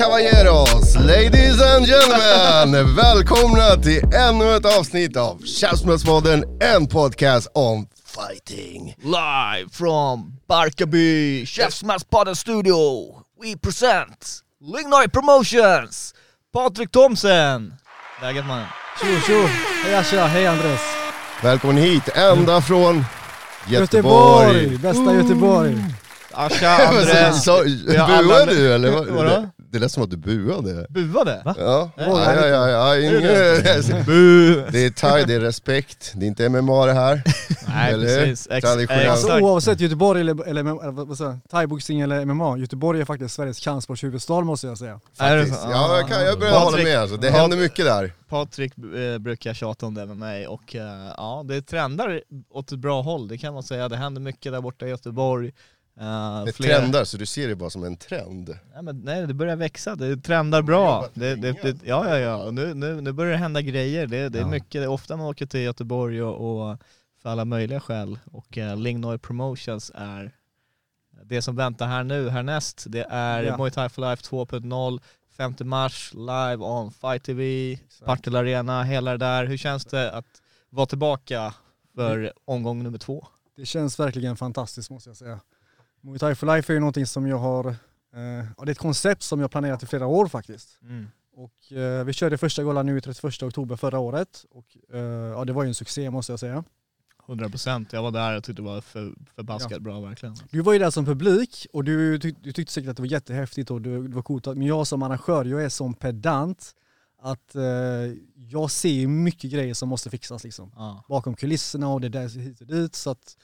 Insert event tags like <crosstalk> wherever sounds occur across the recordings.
Caballeros, ladies and gentlemen, välkomna till ännu ett avsnitt av Käftsmällspodden, en podcast om fighting. Live from Barkarby Käftsmällspodden studio We present Lignoy Promotions Patrik Thomsen Läget mannen? Tjo tjo! Hej Asha, hej Andres! Välkommen hit, ända från Göteborg! Göteborg. Bästa Göteborg! Asha, Andres <laughs> Så, buade du eller? vad- Vadå? Det, lät som att du buade. Buade? Va? Ja, Nej. ja, ja, ja, ja, ingen... <laughs> Bu! Det är thai, det är respekt, det är inte MMA det här. <laughs> Nej Eller? precis, Ex- Traditionellt. Alltså oavsett Göteborg eller, eller, eller vad säger jag, thaiboxning eller MMA, Göteborg är faktiskt Sveriges kampsportshuvudstad måste jag säga. Faktiskt. Ja, jag, kan, jag börjar Patrik- hålla med alltså. det händer mycket där. Patrik eh, brukar tjata om det med mig och eh, ja, det trendar åt ett bra håll, det kan man säga. Det händer mycket där borta i Göteborg. Uh, Det trendar, så du ser det bara som en trend. Nej, men, nej det börjar växa, det trendar bra. Det, det, det, ja ja ja, nu, nu, nu börjar det hända grejer. Det, det är Ja. mycket, det är ofta man åker till Göteborg och, och för alla möjliga skäl. Och uh, Lignoy Promotions är det som väntar här nu härnäst. Det är Ja. Muay Thai for Life 2.0, 5 mars, live on Fight TV, Partille Arena, hela det där. Hur känns det att vara tillbaka för omgång nummer två? Det känns verkligen fantastiskt måste jag säga. Muay Thai for Life är ju någonting som jag har, eh, ja, det är ett koncept som jag planerat i flera år faktiskt. Och eh, vi körde första galan nu 31 oktober förra året och eh, ja, det var ju en succé måste jag säga. 100% jag var där och tyckte det var för, förbaskat bra verkligen. Du var ju där som publik och du, tyck, du tyckte säkert att det var jättehäftigt och det, det var coolt. Men jag som arrangör, jag är som pedant att eh, jag ser mycket grejer som måste fixas liksom. Ja. Bakom kulisserna och det där hit och dit så att...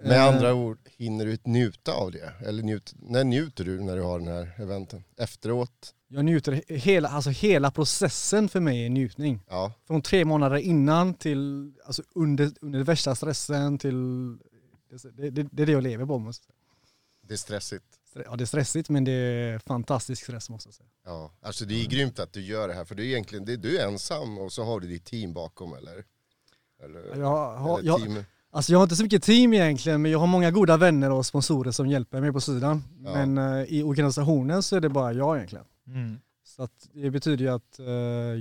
Med eh, andra ord, hinner du njuta av det? Eller njut, när njuter du när du har den här eventen? Efteråt? Jag njuter, he- hela, alltså hela processen för mig är njutning. Ja. Från tre månader innan till, alltså under, under värsta stressen till... Det, det, det är det jag lever på måste. Det är stressigt. Ja det är stressigt men det är fantastisk stress måste jag säga. Ja. Alltså det är grymt att du gör det här, för du är egentligen det är, du ensam och så har du ditt team bakom eller? eller, Jag har, eller jag, team. Alltså jag har inte så mycket team egentligen men jag har många goda vänner och sponsorer som hjälper mig på sidan. Ja. Men eh, i organisationen så är det bara jag egentligen. Mm. Så att det betyder ju att eh,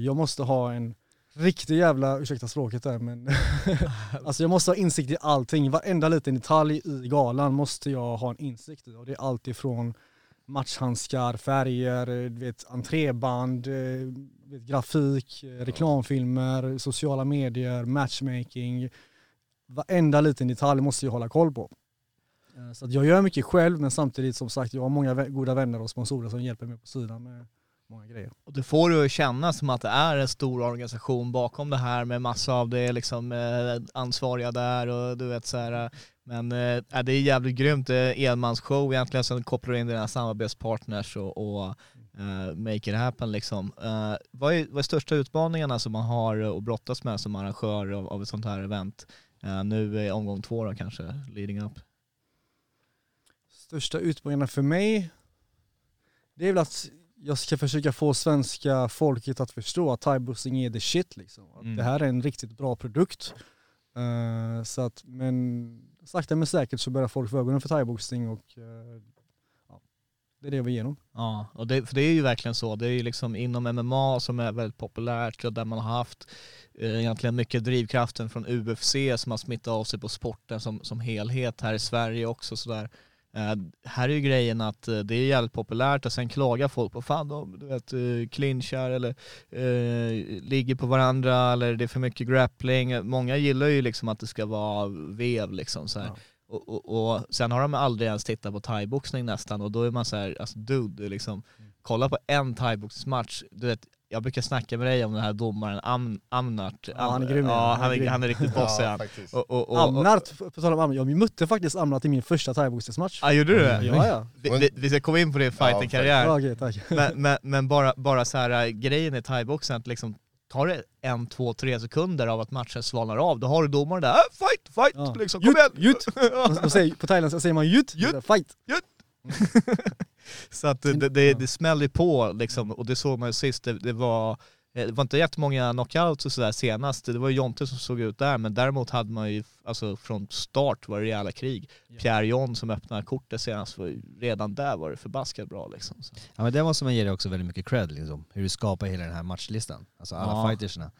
jag måste ha en riktig jävla, ursäkta språket där men <laughs> alltså jag måste ha insikt i allting. Varenda liten detalj i galan måste jag ha en insikt i. Och det är allt ifrån matchhandskar, färger, eh, du vet, entréband, eh, du vet, grafik, eh, reklamfilmer, sociala medier, matchmaking. Varenda liten detalj måste jag hålla koll på. Eh, så att jag gör mycket själv men samtidigt som sagt jag har många goda vänner och sponsorer som hjälper mig på sidan med många grejer. Och det får du att känna som att det är en stor organisation bakom det här med massa av det liksom eh, ansvariga där och du vet så här. Eh, men äh, det är jävligt grymt, det är enmansshow egentligen, sen kopplar du in dina samarbetspartners och, och äh, make it happen liksom. Äh, vad, är, vad är största utmaningarna som man har att brottas med som arrangör av, av ett sånt här event? Eh, nu är omgång två då kanske, leading up. Största utmaningarna för mig, det är väl att jag ska försöka få svenska folket att förstå att thaiboxning är the shit liksom. Mm. Det här är en riktigt bra produkt. Eh, så att, men sakta men säkert så börjar folk få ögonen för thaiboxning och ja, det är det vill igenom. Ja, och det, för det är ju verkligen så. Det är ju liksom inom MMA som är väldigt populärt och där man har haft eh, egentligen mycket drivkraften från UFC som har smittat av sig på sporten som, som helhet här i Sverige också sådär. Eh, här är ju grejen att eh, det är jävligt populärt och sen klagar folk på fan de du vet, eh, clinchar eller eh, ligger på varandra eller det är för mycket grappling. Många gillar ju liksom att det ska vara vev liksom så här. Ja. Och, och, och sen har de aldrig ens tittat på thaiboxning nästan och då är man så här, alltså dude, liksom, kolla på en thaiboxningsmatch, du vet, jag brukar snacka med dig om den här domaren Am, Amnart. Ja, han är grym, Ja, ja. han är han är riktigt bossig <laughs> han. faktiskt. Och, och, och, Amnart, på tal om Amnart, jag mötte faktiskt Amnart i min första thaiboxningsmatch. Ja, gjorde du det? Ja, ja. Vi, vi, vi ska komma in på din fighting-karriär. Ja, tack. men, men, men bara, bara så här äh, grejen i thaiboxen att liksom tar det en, två, tre sekunder av att matchen svalnar av, då har du domaren där, äh, fight, fight, Ja. liksom, kom Jut, igen! jut. <laughs> På thailändska säger man jut, Jut. fight. <laughs> Så att det, det, det, det smäller på liksom, och det såg man ju sist, det, det var det var inte jättemånga knockouts och sådär senast, det var ju Jonte som såg ut där, men däremot hade man ju, alltså från start var det rejäla krig. Pierre John som öppnade kortet senast, var ju, redan där var det förbaskat bra liksom. Så. Ja men det måste man ge dig också väldigt mycket cred liksom, hur du skapar hela den här matchlistan. Alltså alla Ja. fightersna.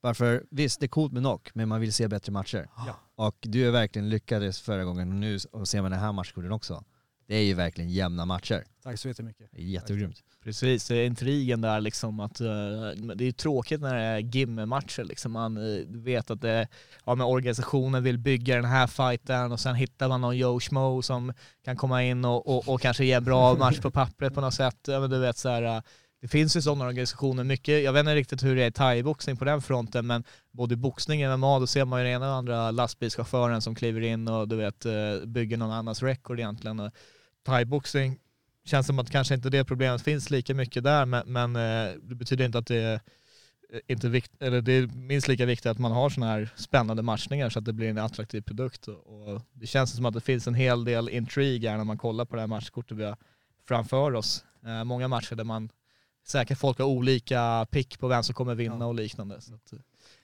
Varför, visst det är coolt med knock, men man vill se bättre matcher. Ja. Och du är verkligen lyckades förra gången och nu och ser man den här matchkorten också. Det är ju verkligen jämna matcher. Tack så jättemycket. Det är jättegrymt. Precis, det är intrigen där liksom att eh, det är tråkigt när det är gimme-matcher liksom. Man eh, vet att det, ja, men organisationen vill bygga den här fighten och sen hittar man någon Joe Schmo som kan komma in och, och, och kanske ge en bra <laughs> match på pappret på något sätt. Ja, men du vet så här, eh, det finns ju sådana organisationer, mycket, jag vet inte riktigt hur det är i thaiboxning på den fronten, men både i boxning och MMA, då ser man ju den ena och andra lastbilschauffören som kliver in och du vet bygger någon annans record egentligen. Thaiboxning känns som att kanske inte det problemet finns lika mycket där, men, men eh, det betyder inte att det är eh, inte vikt, eller det är minst lika viktigt att man har sådana här spännande matchningar så att det blir en attraktiv produkt. Och det känns som att det finns en hel del intrig här när man kollar på det här matchkortet vi har framför oss. Eh, många matcher där man säkert folk har olika pick på vem som kommer vinna Ja. och liknande. Att,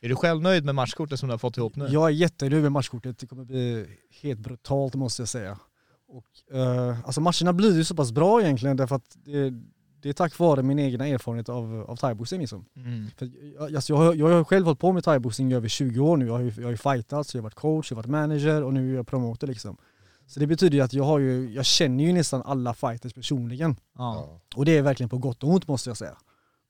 är du själv nöjd med matchkortet som du har fått ihop nu? Jag är jättenöjd med matchkortet, det kommer bli helt brutalt måste jag säga. Och, eh, alltså matcherna blir ju så pass bra egentligen därför att det, det är tack vare min egna erfarenhet av, av thaiboxning liksom. Mm. För jag, alltså jag, har, jag har själv hållit på med thaiboxning i över 20 år nu. Jag har ju, jag har ju fightats, jag har varit coach, jag har varit manager och nu är jag promoter liksom. Så det betyder ju att jag, har ju, jag känner ju nästan alla fighters personligen. Ja. Och det är verkligen på gott och ont måste jag säga.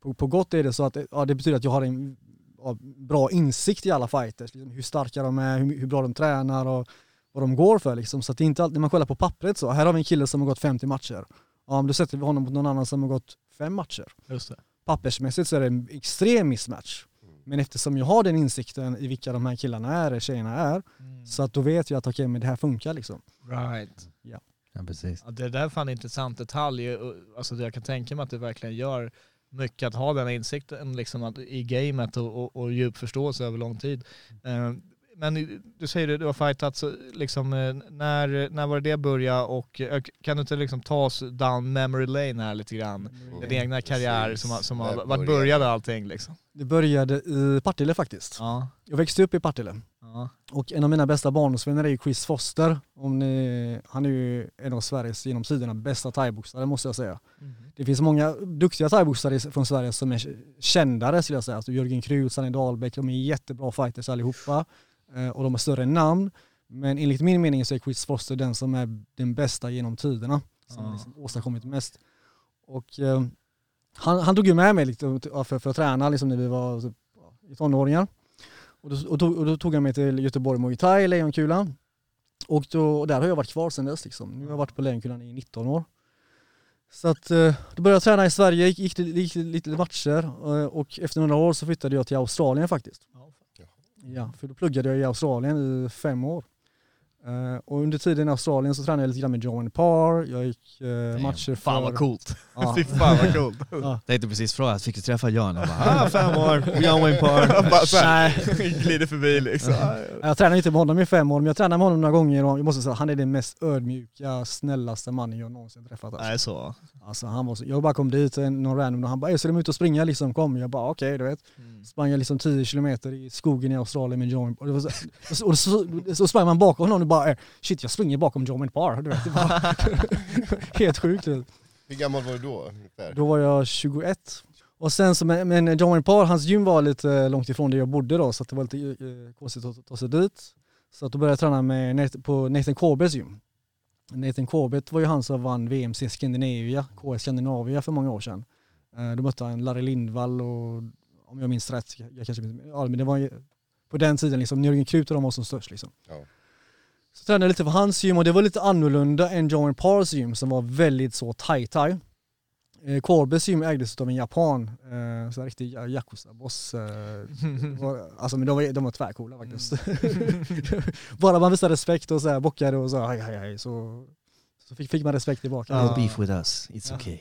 På, på gott är det så att ja, det betyder att jag har en ja, bra insikt i alla fighters. Liksom, hur starka de är, hur, hur bra de tränar och vad de går för. Liksom. Så att det är inte alltid, när man kollar på pappret så, här har vi en kille som har gått 50 matcher. Ja, men då sätter vi honom mot någon annan som har gått fem matcher. Just det. Pappersmässigt så är det en extrem mismatch. Men eftersom jag har den insikten i vilka de här killarna är, tjejerna är, så att då vet jag att okej, men det här funkar liksom. Right. Ja precis. Ja, det där är fan en intressant detalj. Alltså, det jag kan tänka mig att det verkligen gör mycket att ha den här insikten liksom, att, i gamet och, och, och djup förståelse över lång tid. Eh, men du säger det, du har fightat, så liksom, eh, när, när var det det började och eh, kan du inte liksom ta oss down memory lane här lite grann? Din egna karriär, Precis. som, som har, vart började började allting liksom? Det började i Partille faktiskt. Ja. Jag växte upp i Partille. ja. Och en av mina bästa barndomsvänner är ju Chris Foster. Om ni, han är ju en av Sveriges genom tiderna bästa thaiboxare måste jag säga. Det finns många duktiga thaiboxare från Sverige som är kändare skulle jag säga. Alltså Jörgen Krut, Sanny Dahlbäck, de är jättebra fighters allihopa. Eh, och de har större namn. Men enligt min mening så är Chris Foster den som är den bästa genom tiderna. Som har liksom åstadkommit mest. Och eh, han, han tog ju med mig lite för, för, för att träna liksom när vi var typ, i tonåringar. Och då, och, då, och då tog han mig till Göteborg Muay Thai, Lejonkulan. Och, då, och där har jag varit kvar sedan dess. Liksom. Nu har jag varit på Lejonkulan i 19 år. Så att, eh, då började jag träna i Sverige, gick, gick, gick lite matcher eh, och efter några år så flyttade jag till Australien faktiskt. Ja, för då pluggade jag i Australien i fem år. Eh, och under tiden i Australien så tränade jag lite grann med Joan Parr, jag gick eh, matcher för... Fan vad coolt. <laughs> Ja. Fy fan vad coolt. <laughs> Ja. Tänkte precis fråga, fick du träffa Jan? Jag bara, ah, fem år, <laughs> Wayne Parr. Glider förbi liksom. Jag tränade inte med honom i fem år, men jag tränade med honom några gånger och jag måste säga han är den mest ödmjuka, snällaste mannen jag någonsin träffat. Alltså. Nej så. Alltså, han var så, jag bara kom dit, en- någon random, och han bara “Är så de ute och springa liksom?” Kom, jag bara “Okej, du vet”. Sprang jag liksom 10 kilometer i skogen i Australien med John och, så, och, så, och så, så sprang man bakom honom och bara eh, “Shit, jag springer bakom John Parr”. Du vet, det var <laughs> helt sjukt. Hur gammal var du då? Ungefär? Då var jag 21. Och sen så, men, John Parr, hans gym var lite långt ifrån där jag bodde då, så att det var lite eh, konstigt att ta sig dit. Så att då började jag träna med på Nathan Corbetts gym. Nathan Corbett var ju han som vann VMC Scandinavia, KS Skandinavia för många år sedan. Eh, Då mötte han Larry Lindvall och om jag minns rätt, jag, kanske minns, ja men det var på den tiden liksom, Jörgen Krut och de var som störst liksom. Ja. Så tränade jag lite för hans gym och det var lite annorlunda än John Parrs gym som var väldigt så thai-thai. Eh, Korbes gym ägdes av en japan, eh, så en riktig yakuza-boss. Eh, alltså men de var, de var tvärcoola faktiskt. <laughs> Bara man visade respekt och så här, bockade och så hej hej hej så, så fick, fick man respekt tillbaka. No beef with us, it's Ja. okay.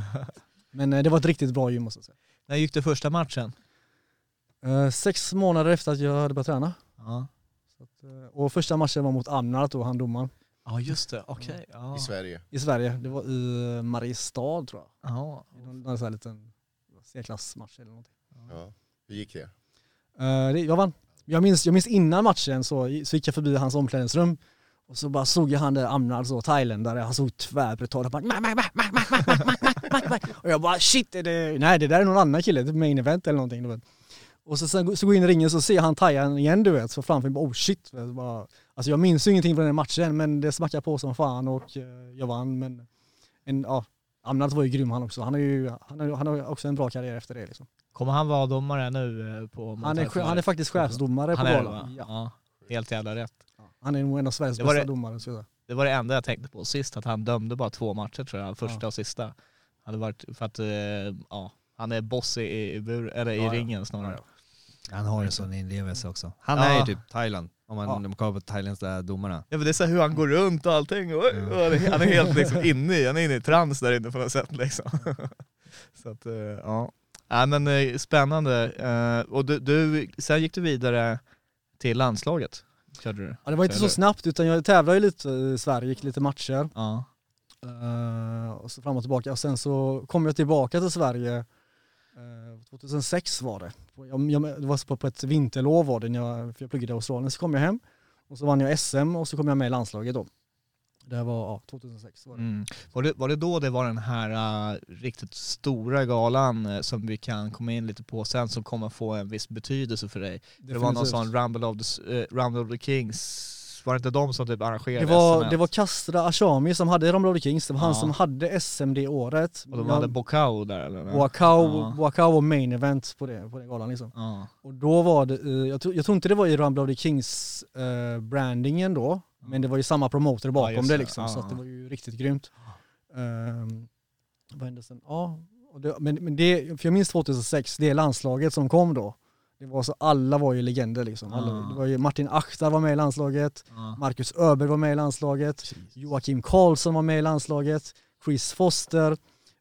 <laughs> Men eh, det var ett riktigt bra gym måste jag säga. När gick det första matchen? Sex månader efter att jag hade börjat träna. Ja, och första matchen var mot Amnart då, han domaren. ja just det. Okej. Ja. I Sverige. I Sverige. Det var i eh, Mariestad tror jag. Ja. I Någon, någon sån här liten C-klassmatch eller någonting. Ja. Hur gick det? Eh, det, jag vann. Jag minns, jag minns innan matchen så, så gick jag förbi hans omklädningsrum och så bara såg jag han där Amnar, så thailändare, han såg tvärbrutal och bara "Mack, mack, mack, mack, mack, mack, mack, mack, mack, mack." Och jag bara shit, är det, nej det där är någon annan kille, typ main event eller någonting. Du vet. Och så, sen, så går jag in i ringen så ser jag han thaian igen du vet, så framför mig bara oh shit. Vet, bara, alltså jag minns ju ingenting från den matchen men det smackade på som fan och eh, jag vann. Men en, ja, Amnat var ju grym han också. Han har ju han har, han har också en bra karriär efter det liksom. Kommer han vara domare nu eh, på Han är, han är faktiskt chefsdomare Han på är galan. Ja. Ja. Helt jävla rätt. Han är nog en av Sveriges bästa det- domare. Så jag. Det var det enda jag tänkte på sist, att han dömde bara två matcher tror jag, första Ja. och sista. Hade varit, för att, eh, ja, han är boss i, i, bur, eller i Ja, ja. ringen snarare. Han har en sån inlevelse också. Han Ja. är ju typ Thailand, om man, Ja. om man kollar på thailändska domarna. Ja men det är så här hur han går runt och allting, och, och han är- helt <laughs> liksom inne i, han är inne i trans där inne på något sätt liksom. <laughs> Så att, eh, ja. Nej men eh, spännande. Eh, Och du, du, sen gick du vidare till landslaget, körde du? Ja, det var inte så snabbt utan jag tävlade ju lite i Sverige, gick lite matcher. Ja. och så fram och tillbaka. Och sen så kom jag tillbaka till Sverige 2006 var det. Jag, jag, det var på, ett vinterlov var det, när jag, för jag pluggade i Australien. Så kom jag hem och så vann jag SM och så kom jag med i landslaget då. Det var ja, 2006 var det. Mm. Var, det, var det då det var den här uh, riktigt stora galan eh, som vi kan komma in lite på sen som kommer få en viss betydelse för dig? Det var någon sån Rumble of, the, eh, Rumble of the Kings, var det inte de som typ arrangerade Det var, SM? det var Kastra Ashami som hade Ramla of the Kings, det var han Ja. som hade SM det året. Och de hade Bokau där eller? Wakao, Ja. Wakao var main event på det, på den galan liksom. Ja. Och då var det, eh, jag, tror, jag tror inte det var i the Kings eh, brandingen då, men det var ju samma promoter bakom det liksom, så Ja. det var ju riktigt grymt. Um, vad hände sen? Ja, det, men, men det, för jag minns 2006, det landslaget som kom då. Det var så, alla var ju legender liksom. Alla, Ja. det var ju Martin Akhtar var med i landslaget, Ja. Marcus Öberg var med i landslaget, Joakim Karlsson var med i landslaget, Chris Foster,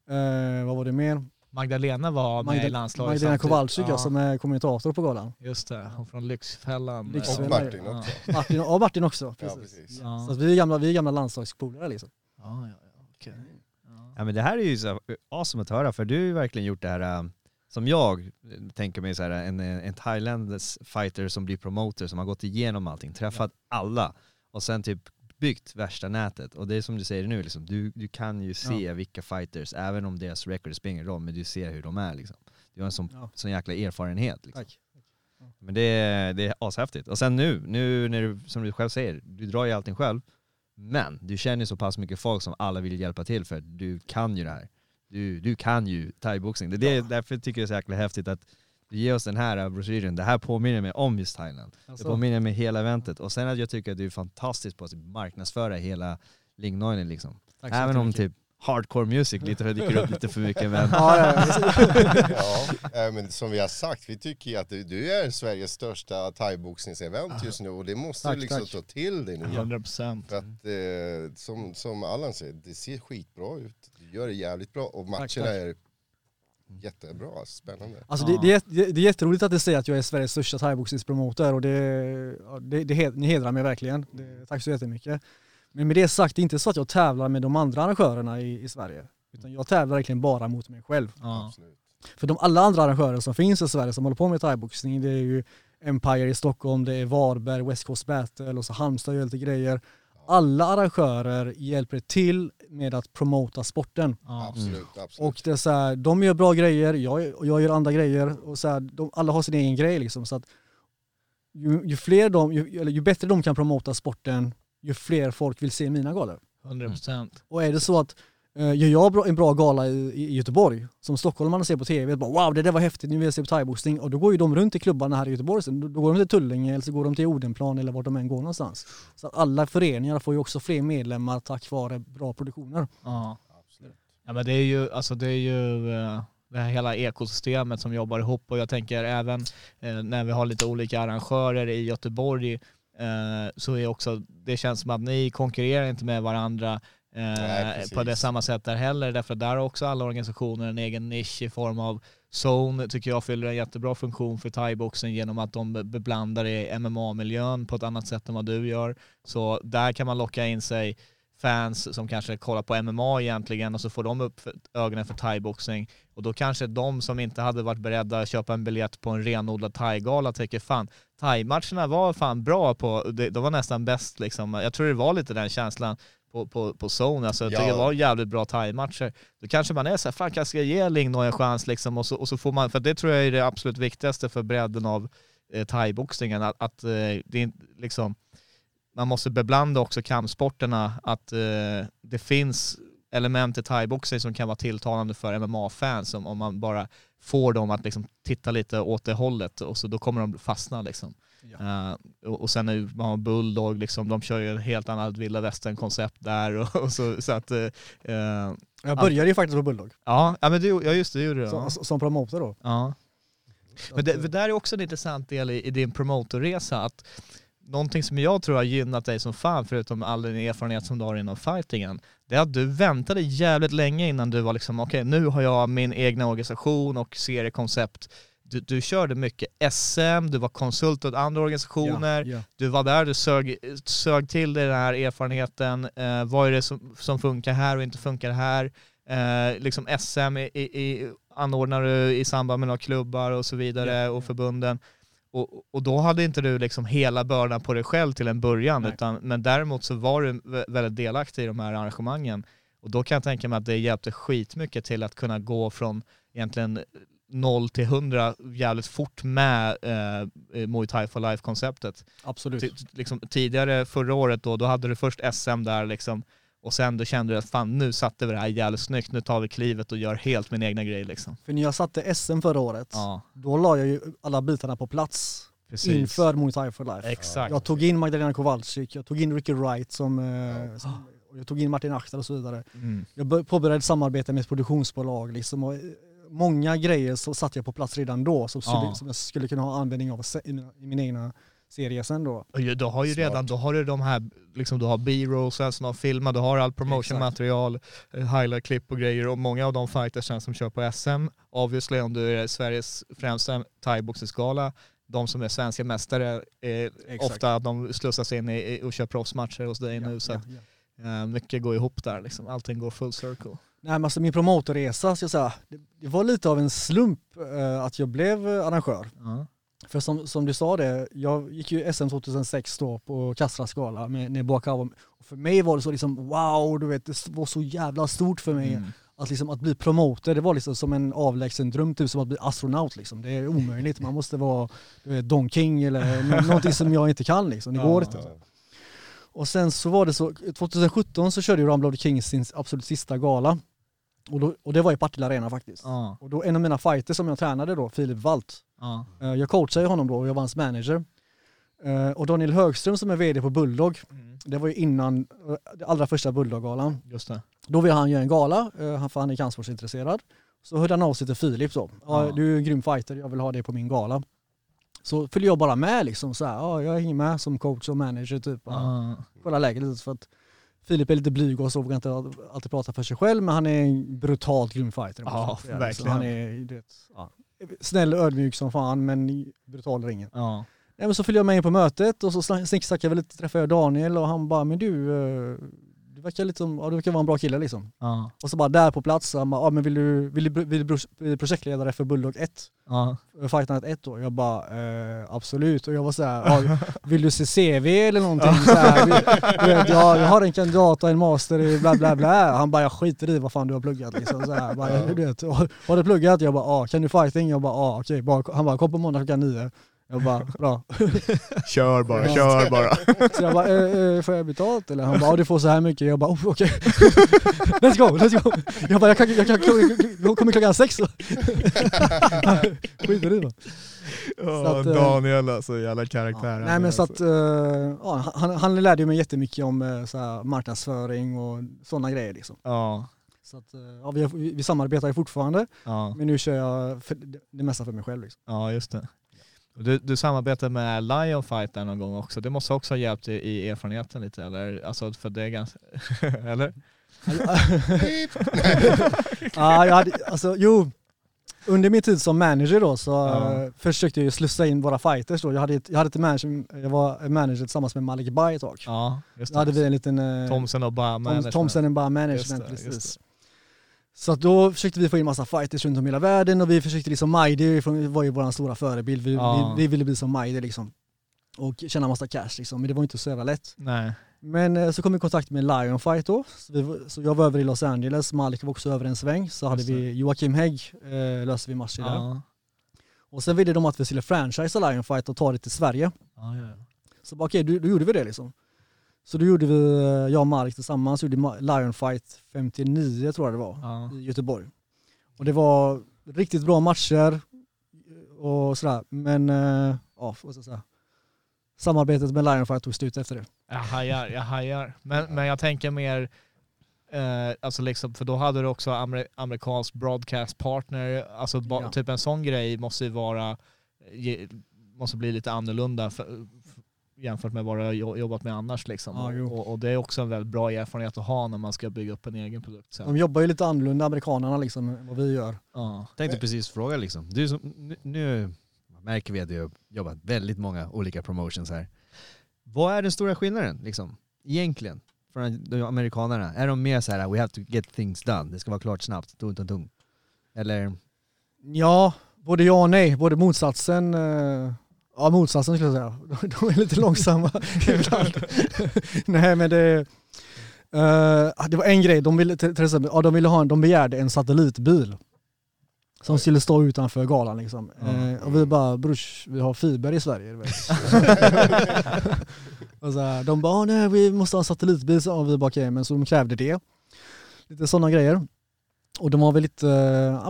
eh, vad var det mer? Magdalena var med i landslaget Magdalena. Kowalczyk ja. ja. som är kommentator på galan. Just det, hon från Lyxfällan. Lyxfällan. Och Martin också. Martin, ja Martin också. Ja, Precis. precis. Ja. Så att vi är gamla, vi är gamla landslagspolare liksom. Ja, ja, ja, okej. Ja. Ja men det här är ju så awesome att höra för du har verkligen gjort det här äh, som jag tänker mig så här, en, en thailändsk fighter som blir promoter som har gått igenom allting, träffat alla och sen typ byggt värsta nätet. Och det är som du säger nu, liksom, du, du kan ju se vilka fighters, även om deras record spelar ingen roll, men du ser hur de är liksom. Du har en sån, Ja. sån jäkla erfarenhet. Liksom. Tack. Men det är, det är ashäftigt. Och sen nu, nu när du, som du själv säger, du drar ju allting själv. Men du känner så pass mycket folk som alla vill hjälpa till för du kan ju det här. Du, du kan ju thaiboxning. Det är det, därför tycker jag det är så jäkla häftigt att du ger oss den här äh, broschyren. Det här påminner mig om just Thailand. Det Alltså, påminner mig hela eventet. Och sen att jag tycker att du är fantastisk på att marknadsföra hela Lingnoinen liksom. tack så Även om typ hardcore music lite dyker upp lite för mycket men <laughs> Ja, ja, <laughs> ja. Ja, eh, men som vi har sagt, vi tycker ju att du, du är Sveriges största thaiboxningsevent just nu och det måste Tack, du liksom tack. ta till dig nu. 100 procent. För att eh, som, som Allan säger, det ser skitbra ut. Du gör det jävligt bra och matcherna tack. är jättebra, spännande. Alltså det, det, är, det är jätteroligt att du säger att jag är Sveriges största thaiboxningspromoter och det, det, det, ni hedrar mig verkligen. Det, tack så jättemycket. Men med det sagt, det är inte så att jag tävlar med de andra arrangörerna i, i Sverige. Utan jag tävlar verkligen bara mot mig själv. Ja. För de alla andra arrangörer som finns i Sverige som håller på med thaiboxning, det är ju Empire i Stockholm, det är Varberg, West Coast Battle och så Halmstad gör lite grejer. Alla arrangörer hjälper till med att promota sporten. Ja. Absolut, absolut. Och det är så här, de gör bra grejer, jag, och jag gör andra grejer och så här, de, alla har sin egen grej liksom. Så att ju, ju, fler de, ju, eller ju bättre de kan promota sporten, ju fler folk vill se mina galor. 100 procent. Och är det så att gör jag en bra gala i, Göteborg, som stockholmarna ser på tv, bara wow det där var häftigt, nu vill jag se på thaiboxning. Och då går ju de runt i klubbarna här i Göteborg sen. Då, går de till Tullinge eller så går de till Odenplan eller vart de än går någonstans. Så att alla föreningar får ju också fler medlemmar tack vare bra produktioner. Ja. absolut. Ja men det är ju, alltså det är ju eh, det här hela ekosystemet som jobbar ihop och jag tänker även eh, när vi har lite olika arrangörer i Göteborg eh, så är också, det känns som att ni konkurrerar inte med varandra Nej, eh, på det samma sätt där heller därför där har också alla organisationer en egen nisch i form av Zone tycker jag fyller en jättebra funktion för thaiboxen genom att de be- beblandar i MMA-miljön på ett annat sätt än vad du gör. Så där kan man locka in sig fans som kanske kollar på MMA egentligen och så får de upp ögonen för thaiboxning och då kanske de som inte hade varit beredda att köpa en biljett på en renodlad thaigala tycker fan thaimatcherna var fan bra på, de, de var nästan bäst liksom. Jag tror det var lite den känslan på, på, på zone, alltså jag Ja. tycker det var jävligt bra thaimatcher. Då kanske man är så här, fan kanske ska jag ge Lingno en chans liksom och så, och så får man, för det tror jag är det absolut viktigaste för bredden av eh, thaiboxningen, att, att eh, det är liksom man måste beblanda också kampsporterna, att eh, det finns element i thaiboxning som kan vara tilltalande för MMA-fans om, om man bara får dem att liksom titta lite åt det hållet och så då kommer de fastna liksom. Eh, och, och sen är man har Bulldog, liksom, de kör ju ett helt annat vilda västern-koncept där och, och så, så att eh, Jag började ju faktiskt på Bulldog, ja, ja men det, ja just det, det gjorde du. som, Ja. som promotor då. Ja. Men det, för där är också en intressant del i, i din promotorresa, att någonting som jag tror har gynnat dig som fan, förutom all din erfarenhet som du har inom fightingen, det är att du väntade jävligt länge innan du var liksom, okej nu har jag min egna organisation och seriekoncept. Du, du körde mycket SM, du var konsult åt andra organisationer, Ja, ja. du var där, du sög, sög till dig den här erfarenheten. Eh, vad är det som, som funkar här och inte funkar här? Eh, liksom SM i, i, anordnar du i samband med några klubbar och så vidare Ja, och förbunden. Och, och då hade inte du liksom hela bördan på dig själv till en början, Nej. utan, men däremot så var du vä- väldigt delaktig i de här arrangemangen. Och då kan jag tänka mig att det hjälpte skitmycket till att kunna gå från egentligen 0 till 100 jävligt fort med eh, Muay Thai for Life-konceptet. Absolut. Ti- Liksom, tidigare förra året då, då hade du först SM där liksom, och sen då kände du att fan nu satte vi det här jävligt snyggt, nu tar vi klivet och gör helt min egna grej liksom. För när jag satte SM förra året, Ja, då la jag ju alla bitarna på plats precis. inför Muay Thai for Life. Exakt. Jag tog in Magdalena Kowalczyk, jag tog in Ricky Wright som, eh, som jag tog in Martin Akhtar och så vidare. Mm. Jag bör- påbörjade ett samarbete med ett produktionsbolag liksom och många grejer så satte jag på plats redan då som, Ja. som jag skulle kunna ha användning av i, mina, i min egna serie sen då. Du har ju Smart. redan, då har du de här, liksom du har B-roll, sen som har filmat, du har all promotionmaterial, eh, highlight-klipp och grejer och många av de fighters som kör på SM, obviously om du är Sveriges främsta thaiboxningsgala, de som är svenska mästare är Exakt. ofta att de slussas in i, och kör proffsmatcher hos dig nu så Ja, ja. eh, mycket går ihop där liksom, allting går full circle. Nej, men alltså min promotorresa, ska jag säga, det, det var lite av en slump eh, att jag blev eh, arrangör. Ja. För som, som du sa det, jag gick ju SM 2006 då på Kastras skala med. Och för mig var det så liksom wow, du vet, det var så jävla stort för mig. Mm. Att, liksom, att bli promoter, det var liksom som en avlägsen dröm, typ som att bli astronaut liksom. Det är omöjligt, man måste vara du vet, Don King eller nå- någonting som jag inte kan liksom. Det går inte. Och sen så var det så, 2017 så körde ju Rumble of the Kings sin absolut sista gala. Och, då, och det var i Partille Arena faktiskt. Ja, Och då en av mina fighters som jag tränade då, Filip Walt, ja, eh, jag coachade ju honom då och jag var hans manager. Eh, Och Daniel Högström som är vd på Bulldog, Mm. det var ju innan eh, allra första Bulldog-galan. just det. Då ville han göra en gala, för han är kampsportsintresserad. Så hörde han av sig till Filip. Ja, Ja. du är en grym fighter, jag vill ha dig på min gala. Så följde jag bara med liksom så här, ja, jag hänger med som coach och manager typ. Ja, kolla läget lite för att Filip är lite blyg och så vågar inte alltid prata för sig själv men han är en brutalt grym fighter. Ja, jag säga. verkligen. Så han är du vet, ja, snäll och ödmjuk som fan men brutal i ringen. Ja. Nej, men så följde jag med in på mötet och så sna- snicksnackade vi lite, träffade jag Daniel och han bara men du, eh, du verkar lite som, ja, du verkar vara en bra kille liksom. Ja. Och så bara där på plats, så han bara, ja, men vill du, vill du, vill du bli projektledare för Bulldog 1? Ja. Fight Night 1 då? Jag bara, eh, absolut. Och jag var så här, ja, vill du se CV eller någonting? Så här, du vet, jag, jag har en kandidat och en master i bla bla bla. Han bara, jag skiter i vad fan du har pluggat liksom. Så här, bara, du vet, har du pluggat? Jag bara, ja. Kan du fighting? Jag bara, ja okej. Han bara, kom på måndag klockan nio. Jag bara, bra. <laughs> Kör bara, kör bara. Så jag bara, eh, eh, får jag betalt eller? Han bara, ja, du får så här mycket. Jag bara, oh, okej. <laughs> let's go, let's go. Jag bara, jag, kan, jag, kan, jag kommer klockan sex. så. <laughs> Skiter i det. Ja, eh, Daniel alltså, jävla karaktär. Ja. Nej men så att, eh, ja, han, han lärde mig jättemycket om eh, så här, marknadsföring och sådana grejer liksom. Ja. Så att, ja, vi, vi samarbetar ju fortfarande, Ja, men nu kör jag för, det mesta för mig själv. Liksom. ja just det. Och Du, du samarbetar med Lion Fight där någon gång också. Det måste också ha hjälpt i, i erfarenheten lite eller? Alltså för det är ganska... <laughs> eller? <laughs> ja, jag hade, alltså, jo, under min tid som manager då så Ja. eh, försökte jag ju slussa in våra fighters då. Jag hade, ett- jag hade ett manager, jag var manager tillsammans med Malik Bay ett tag. Ja, just Då hade vi det. en liten... eh, Thomsen och bara Tom, management. Thomsen and Bar Just Management, det, just precis. Så att då försökte vi få in massa fighters runt om hela världen och vi försökte liksom, Majdi var ju vår stora förebild, vi, Ja. vi, vi ville bli som Majdi liksom. Och tjäna massa cash liksom, men det var inte så jävla lätt. Nej. Men eh, så kom vi i kontakt med Lion Fight då, så, vi, så jag var över i Los Angeles, Malik var också över en sväng, så hade vi Joakim Hägg, eh, löste vi matcher där. Ja. Och sen ville de att vi skulle franchisa Lion Fight och ta det till Sverige. Ja. Så bara, okej, då, då gjorde vi det liksom. Så då gjorde vi, eh, jag och Malik tillsammans, gjorde Ma- Lion Fight 59 tror jag det var, Ja. i Göteborg. Och det var riktigt bra matcher och sådär, men eh, ja, vad ska jag säga. Samarbetet med Lion Fight tog slut efter det. Jag hajar, jag hajar. Men, men jag tänker mer, eh, alltså liksom, för då hade du också amer, amerikansk broadcast partner, alltså Ja. typ en sån grej måste ju vara, ge, måste bli lite annorlunda för, jämfört med vad du har jo- jobbat med annars liksom. Ja, och, och det är också en väldigt bra erfarenhet att ha när man ska bygga upp en egen produkt sen. De jobbar ju lite annorlunda amerikanerna liksom än vad vi gör. Ja. Tänkte precis fråga liksom. Du som, nu, nu märker vi att du har jobbat väldigt många olika promotions här. Vad är den stora skillnaden liksom? Egentligen? Från de amerikanerna? Är de mer så här we have to get things done, det ska vara klart snabbt, tung, tung, tung? Eller? Ja, både ja och nej. Både motsatsen, eh, ja motsatsen skulle jag säga. <laughs> De, de är lite långsamma <laughs> ibland. <laughs> nej men det, eh, det var en grej, de ville till, exempel, ja, de, ville ha en, de begärde en satellitbil. Som skulle stå utanför galan liksom. Ja. Eh, och vi bara, brors, vi har fiber i Sverige. du vet." och så här, de bara, "Ah, nej vi måste ha en satellitbil. Så, och vi bara, okej, men så de krävde det. Lite sådana grejer. Och de var väl lite, eh,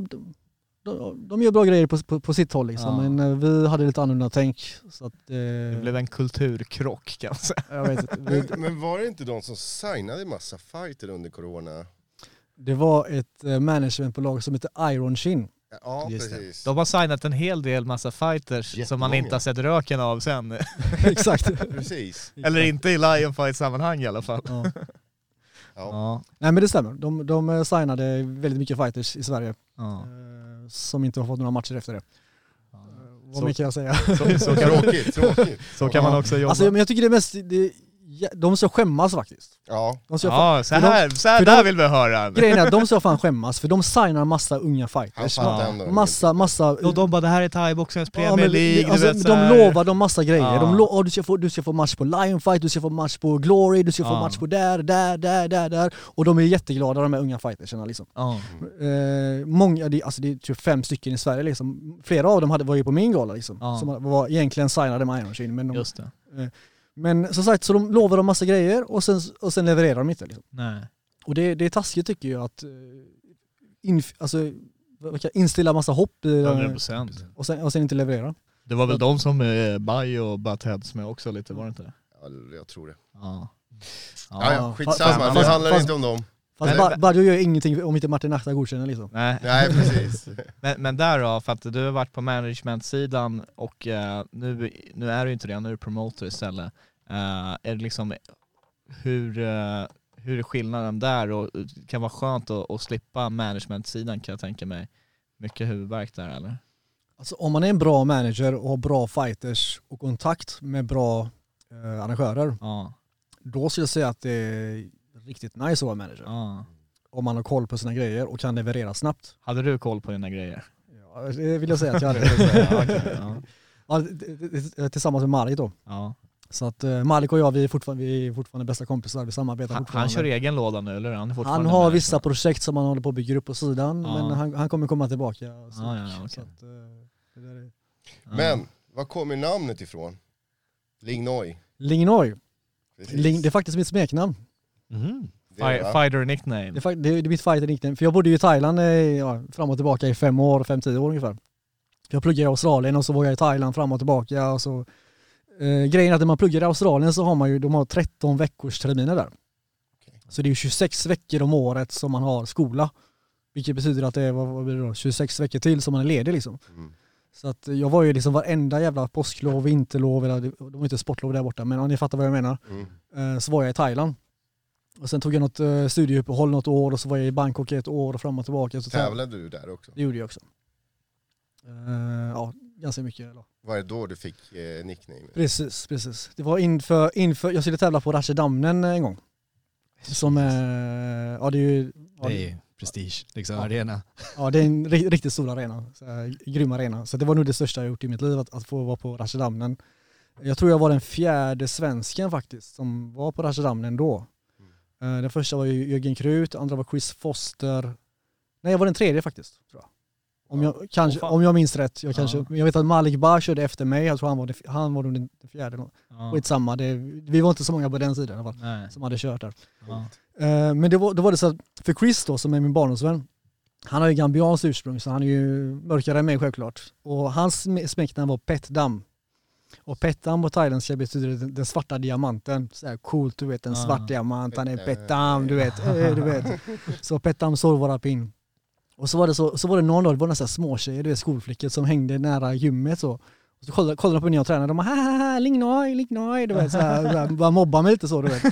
de, de, gör bra grejer på, på, på sitt håll liksom. Ja. Men eh, vi hade lite annorlunda tänk. Så att, eh, Det blev en kulturkrock kan man säga. jag vet inte. Vi- Men, men var det inte de som signade massa fighter under corona? Det var ett eh, managementbolag som heter Iron Chin. Ja, Just det. precis. De har signat en hel del massa fighters som man Jättemånga. inte har sett röken av sen. <laughs> <laughs> Exakt. precis. Eller inte i Lion Fight sammanhang i alla fall. Ja. Ja. Ja. Nej men det stämmer. De, de eh, signade väldigt mycket fighters i Sverige. Ja. Eh, Som inte har fått några matcher efter det. Eh, Vad Så- mer kan jag säga? Så, så, kan, Tråkigt, tråkigt. så kan man också jobba. Alltså men jag tycker det är mest, det, de ska skämmas faktiskt. Ja, De ska fan, Ja, så för de- här, så här för där de- vill vi höra. grejen är de ska fan skämmas för de signar massa unga fighters. ändå. Massa, massa... Och de bara det här är thaiboxens Ja, Premier men League. alltså, vet, så de här. lovar dem massa grejer. Ja. De lo- oh, du, ska få, du ska få match på Lion Fight, du ska få match på Glory, du ska få Ja. match på där, där, där, där, där. Och de är jätteglada de här unga fightersarna liksom. Ja. Eh, många, det, alltså det är typ fem stycken i Sverige liksom. Flera av dem hade, var ju på min gala liksom. Ja. Som var egentligen signade med Iron Chin. Men, de, Just det. Men som sagt, så de lovar dem massa grejer och sen, och sen levererar de inte. Liksom. Nej. Och det, det är taskigt tycker jag att eh, inf, alltså, instilla massa hopp i, 100 procent. och, sen, och sen inte leverera. Det var väl de som eh, Bayo och Buttheads med också lite, var det inte? Ja, jag tror det. Ja. Ja, ja, skitsamma, fast- det handlar fast- inte om dem. Fast Baggio gör ingenting om inte Martin Nachta godkänner liksom. Nej. Nej, precis. <laughs> Men, men där då, för att du har varit på management-sidan och eh, nu, nu är du inte det, nu är du promoter istället. Eh, är det liksom, hur, eh, hur är skillnaden där och det kan vara skönt att, att slippa management-sidan kan jag tänka mig. Mycket huvudvärk där eller? Alltså om man är en bra manager och har bra fighters och kontakt med bra eh, arrangörer, Ja, då skulle jag säga att det är riktigt nice att vara manager. ja. Om man har koll på sina grejer och kan leverera snabbt. Hade du koll på dina grejer? Ja, det vill jag säga att jag hade. <laughs> ja, ja. <laughs> tillsammans med Malik då. Ja. Så att eh, Malik och jag vi är, fortfarande, vi är fortfarande bästa kompisar, vi samarbetar Han, fortfarande. han kör egen låda nu eller? Han, är han har vissa projekt som han håller på att bygga upp på sidan, Ja. men han, han kommer komma tillbaka. Så, ja, så att, eh. Ja. Men, var kommer namnet ifrån? Lignoi. Lingnoi, Precis. Ling, det är faktiskt mitt smeknamn. Va? Fighter nickname. Det är, det är mitt fighter nickname. För jag bodde ju i Thailand ja, fram och tillbaka i fem år, fem, tio år ungefär. Jag pluggade i Australien och så var jag i Thailand fram och tillbaka. Och så, eh, grejen är att när man pluggar i Australien så har man ju de har 13 veckors terminer där. Så det är ju 26 veckor om året som man har skola. Vilket betyder att det är vad, vad blir det då, 26 veckor till som man är ledig liksom. Mm. Så att jag var ju liksom varenda jävla påsklov, vinterlov, eller de var inte sportlov där borta, men ja, ni fattar vad jag menar. Mm. Eh, Så var jag i Thailand. Och sen tog jag något eh, studieuppehåll något år och så var jag i Bangkok ett år och fram och tillbaka. Så Tävlade du där också? Det gjorde jag också. Eh, ja, ganska mycket. Eller. Var det då du fick eh, nickname? Precis, precis. Det var inför, inför jag skulle tävla på Rashidamnen en gång. Som, eh, ja det är ju, ja, Det är prestige, liksom Ja. arena. ja, det är en ri- riktigt stor arena. Så, här, grym arena. Så det var nog det största jag gjort i mitt liv, att, att få vara på Rashidamnen. Jag tror jag var den fjärde svensken faktiskt som var på Rashidamnen då. Eh, Den första var ju Jörgen Krut, andra var Chris Foster. Nej jag var den tredje faktiskt. Tror jag. Om, jag, kanske, Åh, fan. om jag minns rätt. Jag, kanske, Ja. jag vet att Malik Bar körde efter mig, jag tror han var, han var den fjärde. Ja. Skitsamma, det, vi var inte så många på den sidan i alla fall Nej. som hade kört där. Ja. Eh, Men det var, då var det så att, för Chris då som är min barndomsvän, han har ju gambianskt ursprung så han är ju mörkare än mig självklart. Och hans sm- smeknamn var Petdam. Och Petdam på thailändska betyder den, den svarta diamanten. Så här coolt, du vet en svart diamant, han är Petdam. Petdam, du vet. eh, du vet. <laughs> Så Petdam Sorvarapin. Och så var det, så, så var det någon dag, det var nästan småtjejer, du vet skolflickor som hängde nära gymmet så. Och så kollade, kollade de på när jag tränade, de bara haha, lingnoj, lingnoj, du vet så här, så här, bara mobba mig lite så du vet.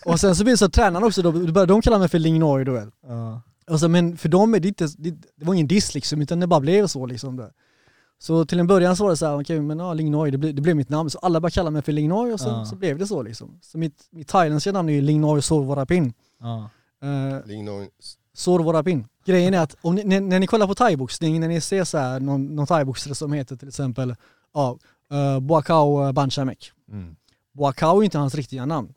<laughs> Och sen så blir det så att tränarna också, då, då började de kalla mig för lingnoj du vet. Ja. Alltså, men för dem är det inte, det, det var ingen diss liksom, utan det bara blev så liksom. Det. Så till en början så var det så här, okej men ja, Lingnoj, det, blev- det blev mitt namn. Så alla bara kallade mig för Lingnoj och så, Ja. så blev det så liksom. Så mitt, mitt thailändska namn är ju Lingnoj Sorvarapin. Ja. Uh, Lignon, Sorvarapin. Grejen är att om ni, när, när ni kollar på thaiboxning, när ni ser så här, någon, någon thaiboxare som heter till exempel ja, uh, Boakao Banchamek. Mm. Boakao är inte hans riktiga namn.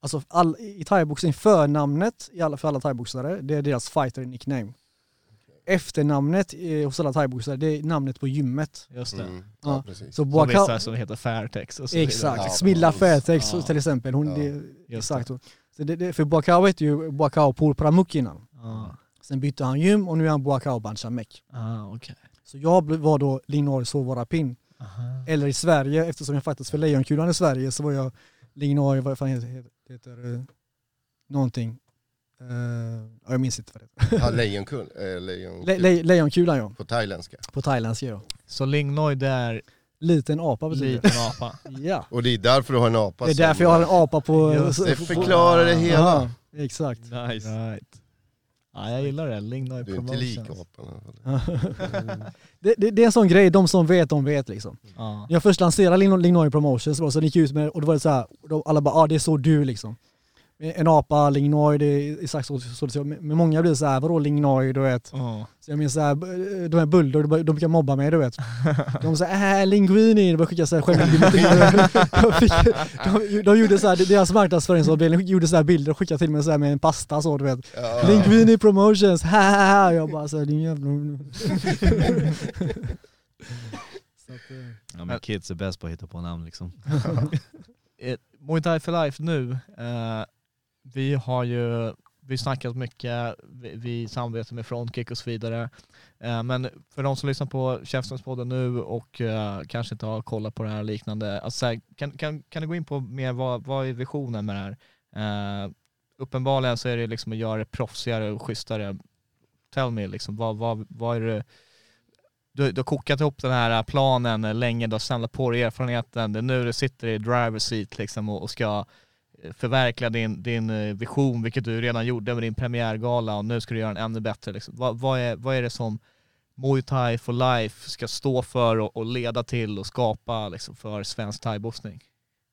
Alltså all, i thaiboxning, förnamnet i alla, för alla thaiboxare, det är deras fighter nickname. Efternamnet eh, hos alla thaiboxare, det är namnet på gymmet. Just det. mm. Ja. Ja, precis. Så Som Boakao, vissa som heter Fairtex och så exakt, Ja, Smilla. Fairtex Ja. till exempel. Hon, Ja. det, exakt. Så det, det, för Boakao heter ju Boakao Por Pramuk innan. Ja. Sen bytte han gym och nu är han Boakao Banchamek. Ah, okej. Så jag var då Lignor Sovarapin. Aha. Eller i Sverige, eftersom jag faktiskt för Lejonkulan i Sverige så var jag Lignor, vad fan heter, heter, heter eh, någonting. Eh, ja, jag minns inte vad det heter. Ja, lejonkull, eh, lejon, Le, le, lejonkulan ja, på thailändska. på thailändska ja. Så Lingnoid är Liten apa betyder liten apa. det. <laughs> Ja. Och det är därför du har en apa Det är därför jag har en apa på... Just Det på- förklarar det hela. Ja, exakt. Nice. Right. Ja, jag gillar det. Lingnoid Du är inte lik apan i alla fall. <laughs> det, det, det är en sån grej, de som vet, de vet liksom. Ja. När jag först lanserade Lignoi Promotions så gick jag ut med och då var det så här, alla bara ah, det är så du liksom. En apa, Lignoi, det är exakt så, så, så Men många blir så här, vadå Lignoi, du vet. Ja. Så jag minns så här, b- de här Bulldog, de, de brukar mobba mig du vet. De säger äh, linguini, de började skicka så här skämtbilder till mig. Jag fick- de, de gjorde så här, deras marknadsföringsavdelning gjorde så här bilder och skickade till mig så här med en pasta så du vet. Ja. Linguini promotions, ha ha ha. Jag bara så här, din jävla... så att, eh, Ja, men kids är bäst på att hitta på namn liksom. <laughs> Eh, Muay Thai for Life nu, eh, vi har ju vi snackat mycket, vi, vi samarbetar med Frontkick och så vidare. Eh, men för de som lyssnar på Käftsmällspodden nu och eh, kanske inte har kollat på det här och liknande, alltså, här, kan, kan, kan du gå in på mer vad, vad är visionen med det här? Eh, uppenbarligen så är det liksom att göra det proffsigare och schysstare. Tell me, liksom, vad, vad, vad är det du, du har kokat ihop den här planen länge, du har samlat på dig erfarenheten, det är nu du sitter i driver seat liksom och, och ska eh, förverkliga din, din eh, vision, vilket du redan gjorde med din premiärgala och nu ska du göra den ännu bättre. Liksom. Vad, vad, är, vad är det som Muay Thai for Life ska stå för och, och leda till och skapa liksom, för svensk thaiboxning?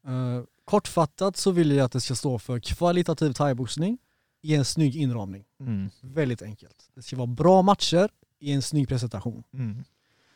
Eh, kortfattat så vill jag att det ska stå för kvalitativ thaiboxning i en snygg inramning. Mm. Väldigt enkelt. Det ska vara bra matcher i en snygg presentation. Mm.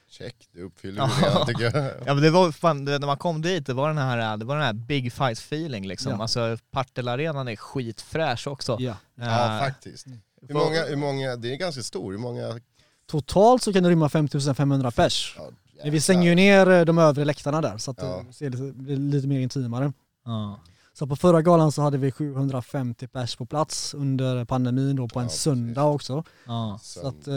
Check, det uppfyller Ja. du redan tycker jag. Ja men det var fan, det- när man kom dit, det var den här, det var den här big fight feeling liksom. Ja. Alltså Partille-arenan är skitfräsch också. Ja. Ja, Eh, faktiskt. Hur för- många, hur många, det är ganska stor, hur många... Totalt så kan det rymma 5500 pers. Ja, Men vi stänger ju ner eh, de övre läktarna där så att Ja. det lite, blir lite mer intimare. Ja. Så på förra galan så hade vi 750 pers på plats under pandemin då på en Ja, precis. söndag också. Ja, Så att eh,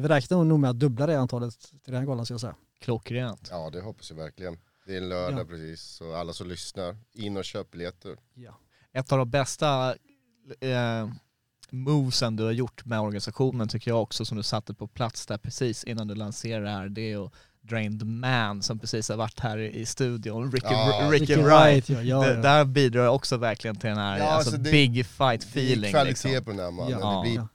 vi räknar nog med att dubbla det antalet till den här galan ska jag säga. klockrent. Ja det hoppas jag verkligen. Det är en lördag Ja. precis, så alla som lyssnar, in och köp biljetter. Ja. Ett av de bästa eh, movesen du har gjort med organisationen tycker jag också som du satte på plats där precis innan du lanserade det här. Det är att Drain the Man som precis har varit här i studion, Ricky, Ja, Ricky, Ricky Wright. Wright, ja, ja, Det, ja. där bidrar också verkligen till den här Ja, alltså, alltså det- big fight Det är feeling. kvalitet Liksom. på den här mannen, Ja. det, blir, Ja.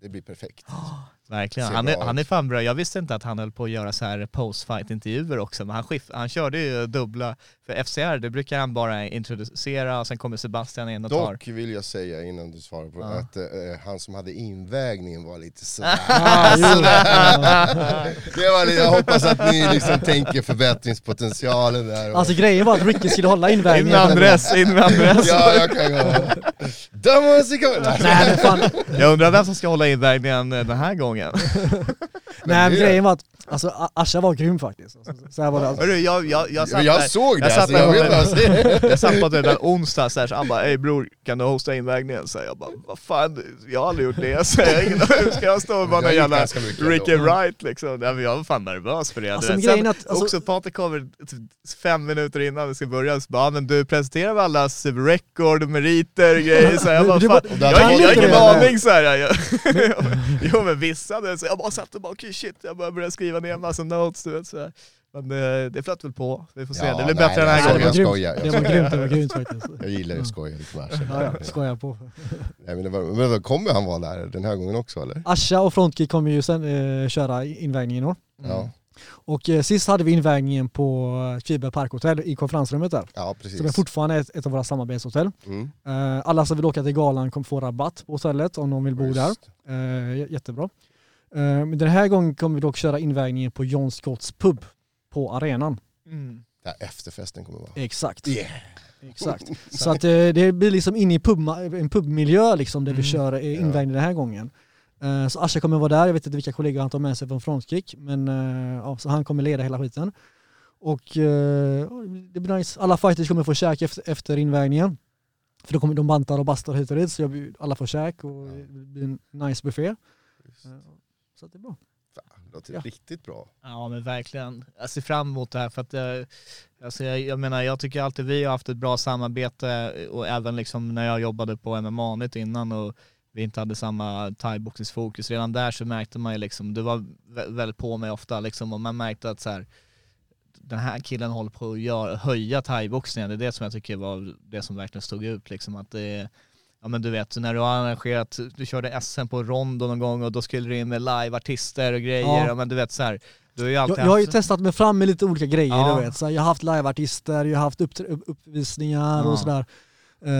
det blir perfekt. <gasps> Verkligen. Han är, han är fan bra. Jag visste inte att han höll på att göra så här post-fight-intervjuer också, men han, skift, han körde ju dubbla. För FCR, det brukar han bara introducera och sen kommer Sebastian in och tar. Dock vill jag säga innan du svarar på Ja. att eh, han som hade invägningen var lite sådär. <laughs> Ah, <laughs> det var lite, jag hoppas att ni liksom tänker förbättringspotentialen där. Och, Alltså grejen var att Ricky skulle hålla In med invägningen. Andres, in med Andres. ja, jag kan gå. Nej fan, Jag undrar vem som ska hålla invägningen eh, den här gången. 样。Nej men det- grejen var att alltså, Asha var grym faktiskt. Alltså, så här var det. Hörru, jag, jag, jag satt jag där, såg det, jag satt alltså, jag vad jag <laughs> jag satt på typ en onsdag så, här, så han bara ey bror, kan du hosta invägningen? Så jag bara, vad fan, jag har aldrig gjort det. <laughs> Så jag, ingen, hur ska jag stå och vara Jag någon jävla Ricky ändå. Wright liksom? Nej, men jag var fan nervös för det. Alltså, grejen Sen, att- alltså- också Patrik kommer typ fem minuter innan vi ska börja, så bara, "Ah, men du presenterar väl allas record och meriter och <laughs> grejer? Så jag bara, Du fan, jag, har ingen- jag har ingen aning så här. Jag, jo men vissa, hade- så jag bara satt och bara, shit, jag bara började skriva ner en massa notes du vet så här. Men eh, det flöt väl på, vi får se. Ja, det blir nej, bättre den här gången. jag skojar, jag Det var grymt, det var grymt faktiskt. Jag gillar att skoja lite med Asha. Ja, ja, skojar på. <laughs> Nej, men, det var, men då kommer han vara där den här gången också eller? Asha och Frontkick kommer ju sen eh, köra invägningen i år. Ja, Och eh, sist hade vi invägningen på Kviberg Parkhotell i konferensrummet där. ja precis. Som är fortfarande ett, ett av våra samarbetshotell. Mm, Eh, alla som vill åka till galan kommer få rabatt på hotellet om de vill bo där. just. Eh, j- jättebra. Eh, men den här gången kommer vi dock köra invägningen på John Scotts pub på arenan. Mm. Där efterfesten kommer vara. Exakt. Yeah. Exakt. <laughs> Så att eh, det blir liksom inne i pub, en pubmiljö liksom där vi Mm. kör eh, invägning den här gången. Så Asha kommer vara där, jag vet inte vilka kollegor han tar med sig från Frontkick, men ja, så han kommer leda hela skiten. Och det blir nice. Alla fighters kommer få käk efter, invägningen. För då kommer de bantar och bastar hit och dit, så jag, blir- alla får käk och det blir en nice buffé. Eh, Så att det är bra. Fan, det låter Ja. riktigt bra. Ja men verkligen. Jag ser fram emot det här för att jag, alltså jag, jag menar jag tycker alltid vi har haft ett bra samarbete och även liksom när jag jobbade på MMA innan och vi inte hade samma thaiboxningsfokus. Redan där så märkte man ju liksom, du var vä- väldigt på mig ofta liksom och man märkte att så här, den här killen håller på att göra, höja thaiboxningen. Det är det som jag tycker var det som verkligen stod ut liksom att det Ja men du vet, när du har arrangerat, du körde SM på Rondo någon gång och då skulle du in med liveartister och grejer, Ja. ja. men du vet så här, du har ju alltid Jag, jag har ju haft- testat mig fram med lite olika grejer. Ja. Du vet. Så jag har haft liveartister, jag har haft upp, upp, uppvisningar Ja. och sådär. Eh,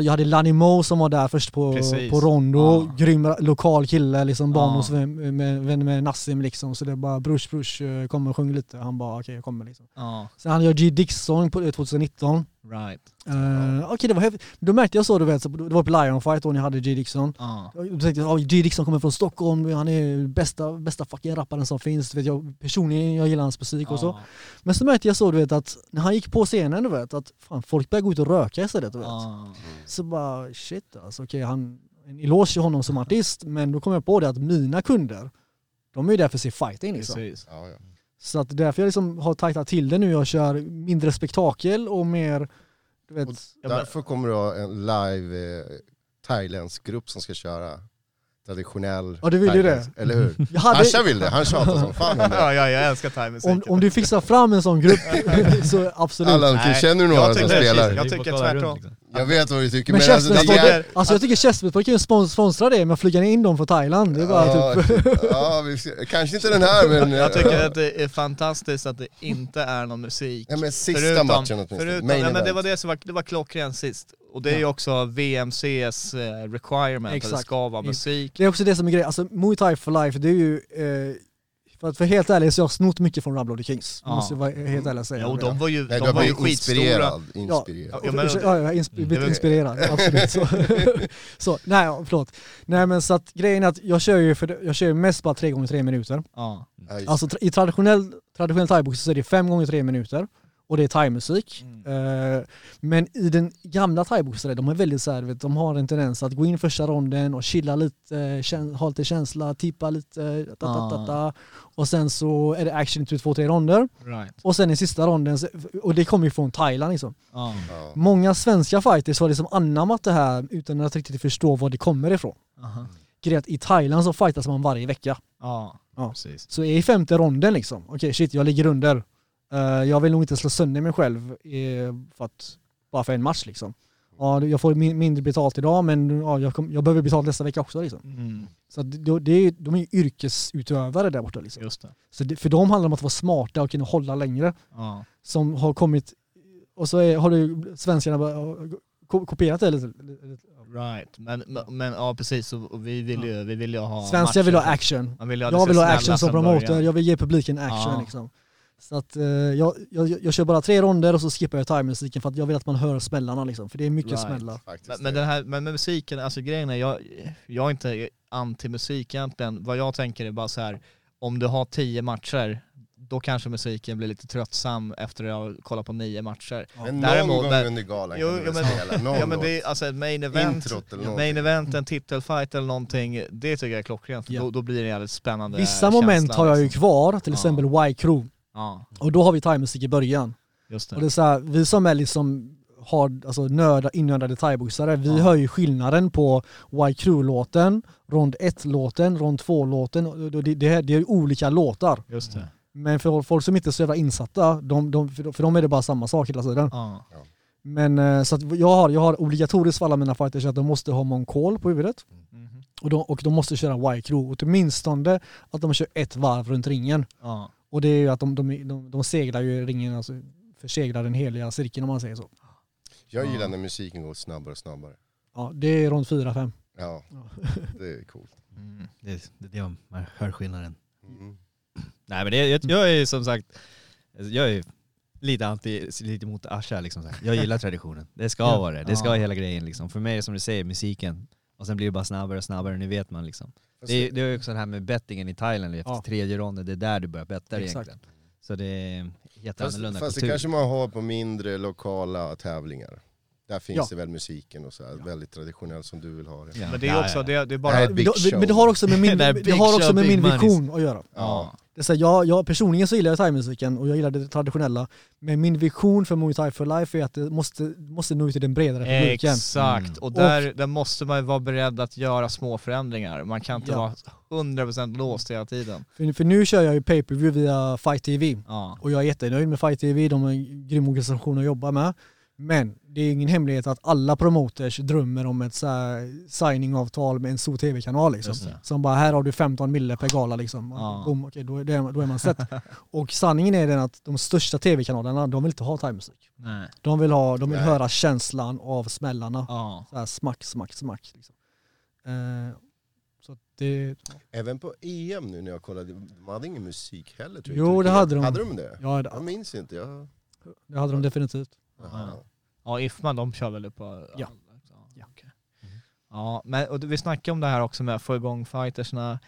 jag hade Lani Mo som var där först på, Precis. på Rondo, Ja. grym lokal kille, liksom barn Ja. med, vän med Nassim liksom. Så det är bara brush brush, eh, kom och sjung lite. Han bara okej jag kommer liksom. Ja, Sen hade jag G Dixon på 2019. right. Uh, okej det var häftigt. Då märkte jag så du vet, så det var på Lion Fight då jag hade G Dixon. Ja. Då tänkte jag, oh, G Dixon kommer från Stockholm, han är bästa, bästa fucking rapparen som finns. Du vet, jag, personligen, jag gillar hans musik och så. Men så märkte jag så du vet att när han gick på scenen du vet att fan, folk började gå ut och röka istället du vet. Ja. Så bara shit alltså okej han, en eloge till honom som artist men då kom jag på det att mina kunder de är ju där för att se fighting liksom. Precis. Ja, ja. Så att därför jag liksom har tajtat till det nu, jag kör mindre spektakel och mer du vet, Och Därför kommer du ha en live eh, thailändsk grupp som ska köra traditionell Ja, du vill ju det. Eller hur? jag hade, Asha vill det, han tjatar som fan om det. <laughs> Ja, ja, jag älskar thaimusik. om, om du fixar fram en sån grupp <laughs> <laughs> så absolut. Allan, Nej, känner du några som tycker- spelar? jag tycker tvärtom. Jag vet vad du tycker Men men alltså, det är alltså jag tycker Chessmen kan ju spons- sponsra det med att flyga in dem från Thailand. Det är bara Ja, typ, ja, vi kanske inte den här men... Jag tycker att det är fantastiskt att det inte är någon musik. Ja, men sista Förutom- matchen åtminstone, Förutom, ja, men det var det som var, det var klockrent sist. Och det är ju också VMCs eh, requirement, att det Exakt. ska vara musik. det är också det som är grejen, alltså Muay Thai for life det är ju, eh, för att för helt ärligt så har jag snott mycket från Rub Bloody Kings. Ja. Måste jag vara helt ärlig och säga. Jo, de var ju, Nej, de du var ju var skitstora. inspirerad. Ja, inspirerad. Ja, men- ja, jag har Det blivit var- inspirerad, <laughs> absolut. Så. <laughs> så, nej, förlåt. Nej men så att grejen är att jag kör ju, för, jag kör ju mest bara 3 gånger 3 minuter. Ja. Alltså tra- i traditionell, traditionell thaiboxning så är det 5 gånger 3 minuter. Och det är thaimusik. Eh, men i den gamla thaiboxare, de är väldigt så här, vet, de har en tendens att gå in första ronden och chilla lite, eh, ha lite känsla, tippa lite, ta, ta, ta, ta. och sen så är det action i typ två, tre ronder. Right. Och sen i sista ronden, och det kommer ju från Thailand liksom. Ja. Ja. Många svenska fighters har liksom anammat det här utan att riktigt förstå var det kommer ifrån. Aha. Grejen i Thailand så fightas man varje vecka. Ja. Ja. Precis. Så i femte ronden liksom, okej shit jag ligger under. Eh, jag vill nog inte slå sönder mig själv eh, för att, bara för en match liksom. Ja, jag får min, mindre betalt idag men ja, jag, kom, jag behöver betalt nästa vecka också liksom. Mm. Så det, det är, de är ju yrkesutövare där borta liksom. Just det. Så det, för dem handlar det om att vara smarta och kunna hålla längre. Ja. Som har kommit, och så är, har du svenskarna kopierat det lite. Right. Men, men, ja precis, och vi vill ju, vi vill ju ha Svenskar vill ha action. Man vill ha Jag vill ha action som promoter, början. jag vill ge publiken action Ja. liksom. Så att eh, jag, jag, jag kör bara tre ronder och så skippar jag thaimusiken för att jag vill att man hör smällarna liksom. För det är mycket Right. smällar. Faktiskt. Men, men, den här, men med musiken, alltså grejen är, jag, jag är inte anti-musik egentligen. Vad jag tänker är bara så här, om du har tio matcher, då kanske musiken blir lite tröttsam efter att ha kollat på nio matcher. men någon Däremot- gång men- under galan Jo, kan men- spela någon Ja men det är alltså ett main event, main event, en titelfight eller någonting, det tycker jag är klockrent. Ja. Då, då blir det en jävligt spännande Vissa moment känsla, har jag ju liksom. kvar, till Ja. exempel Y-Crew. Ja, Och då har vi thaimusik i början. just det. Och det är så här, vi som är liksom har alltså nörda, innördade thaiboxare, vi Ja. hör ju skillnaden på Y-Crew-låten, rond 1-låten, rond 2-låten. och Det, det, det är olika låtar. Just det. Men för folk som inte är så jävla insatta, de, de, för, för dem är det bara samma sak hela tiden. Ja. Men eh, så jag har, jag har obligatoriskt för alla mina fighters att de måste ha Moncall på huvudet. Mhm. Och de, och de måste köra Y-Crew. Åtminstone att de kör ett varv runt ringen. Ja. Och det är ju att de, de, de, de seglar ju ringen, alltså förseglar den heliga cirkeln om man säger så. Jag gillar när musiken går snabbare och snabbare. Ja, det är runt 4-5. Ja, <laughs> det är coolt. Mm. Det, det är det man hör skillnaden. Mm. Nej men det, jag, jag är som sagt, jag är lite anti, lite mot Asha liksom. Jag gillar traditionen. Det ska Ja. vara det. Det ska Ja. vara hela grejen liksom. För mig är det som du säger, musiken. Och sen blir det bara snabbare och snabbare, nu vet man liksom. Det är, det är också det här med bettingen i Thailand efter Ja. tredje ronden, det är där du börjar betta egentligen. Så det är helt Fast, annorlunda fast det kanske man har på mindre lokala tävlingar. Där finns Ja. det väl musiken och så här, väldigt traditionellt som du vill ha det. Ja. Men det är Ja, också, ja. det, det är bara... Det, show. men det har också med min, <laughs> Det är har också med min vision att göra. Ja. Det är så här, jag, jag, personligen så gillar jag thaimusiken och jag gillar det traditionella. Men min vision för Muay Thai for Life är att det måste, måste nå ut till den bredare publiken. Exakt, Mm. och där, där måste man vara beredd att göra små förändringar. Man kan inte Ja. vara 100% låst hela tiden. För, för nu kör jag ju pay-per-view via Fight TV. Ja. Och jag är jättenöjd med Fight TV, de är en grym organisation att jobba med. Men det är ingen hemlighet att alla promoters drömmer om ett signingavtal med en stor tv-kanal liksom. Det. Som bara, här har du 15 mille per gala liksom. Ja. Boom, okej, då, är det, då är man sett. <laughs> och sanningen är den att de största tv-kanalerna, de vill inte ha thaimusik. Nej. De vill, ha, de vill Nej. höra känslan av smällarna. Ja. Så här smack, smack, smack. Liksom. Eh, så att det, Även på EM nu när jag kollade, de hade ingen musik heller tror jag. Jo, det hade de. Hade de det? ja, Jag minns inte. Jag... det hade de definitivt. Jaha. Ja, Ifman de kör väl på... Ja. Ja, Ja. okej. Ja, men och vi snackade om det här också med att få igång fightersna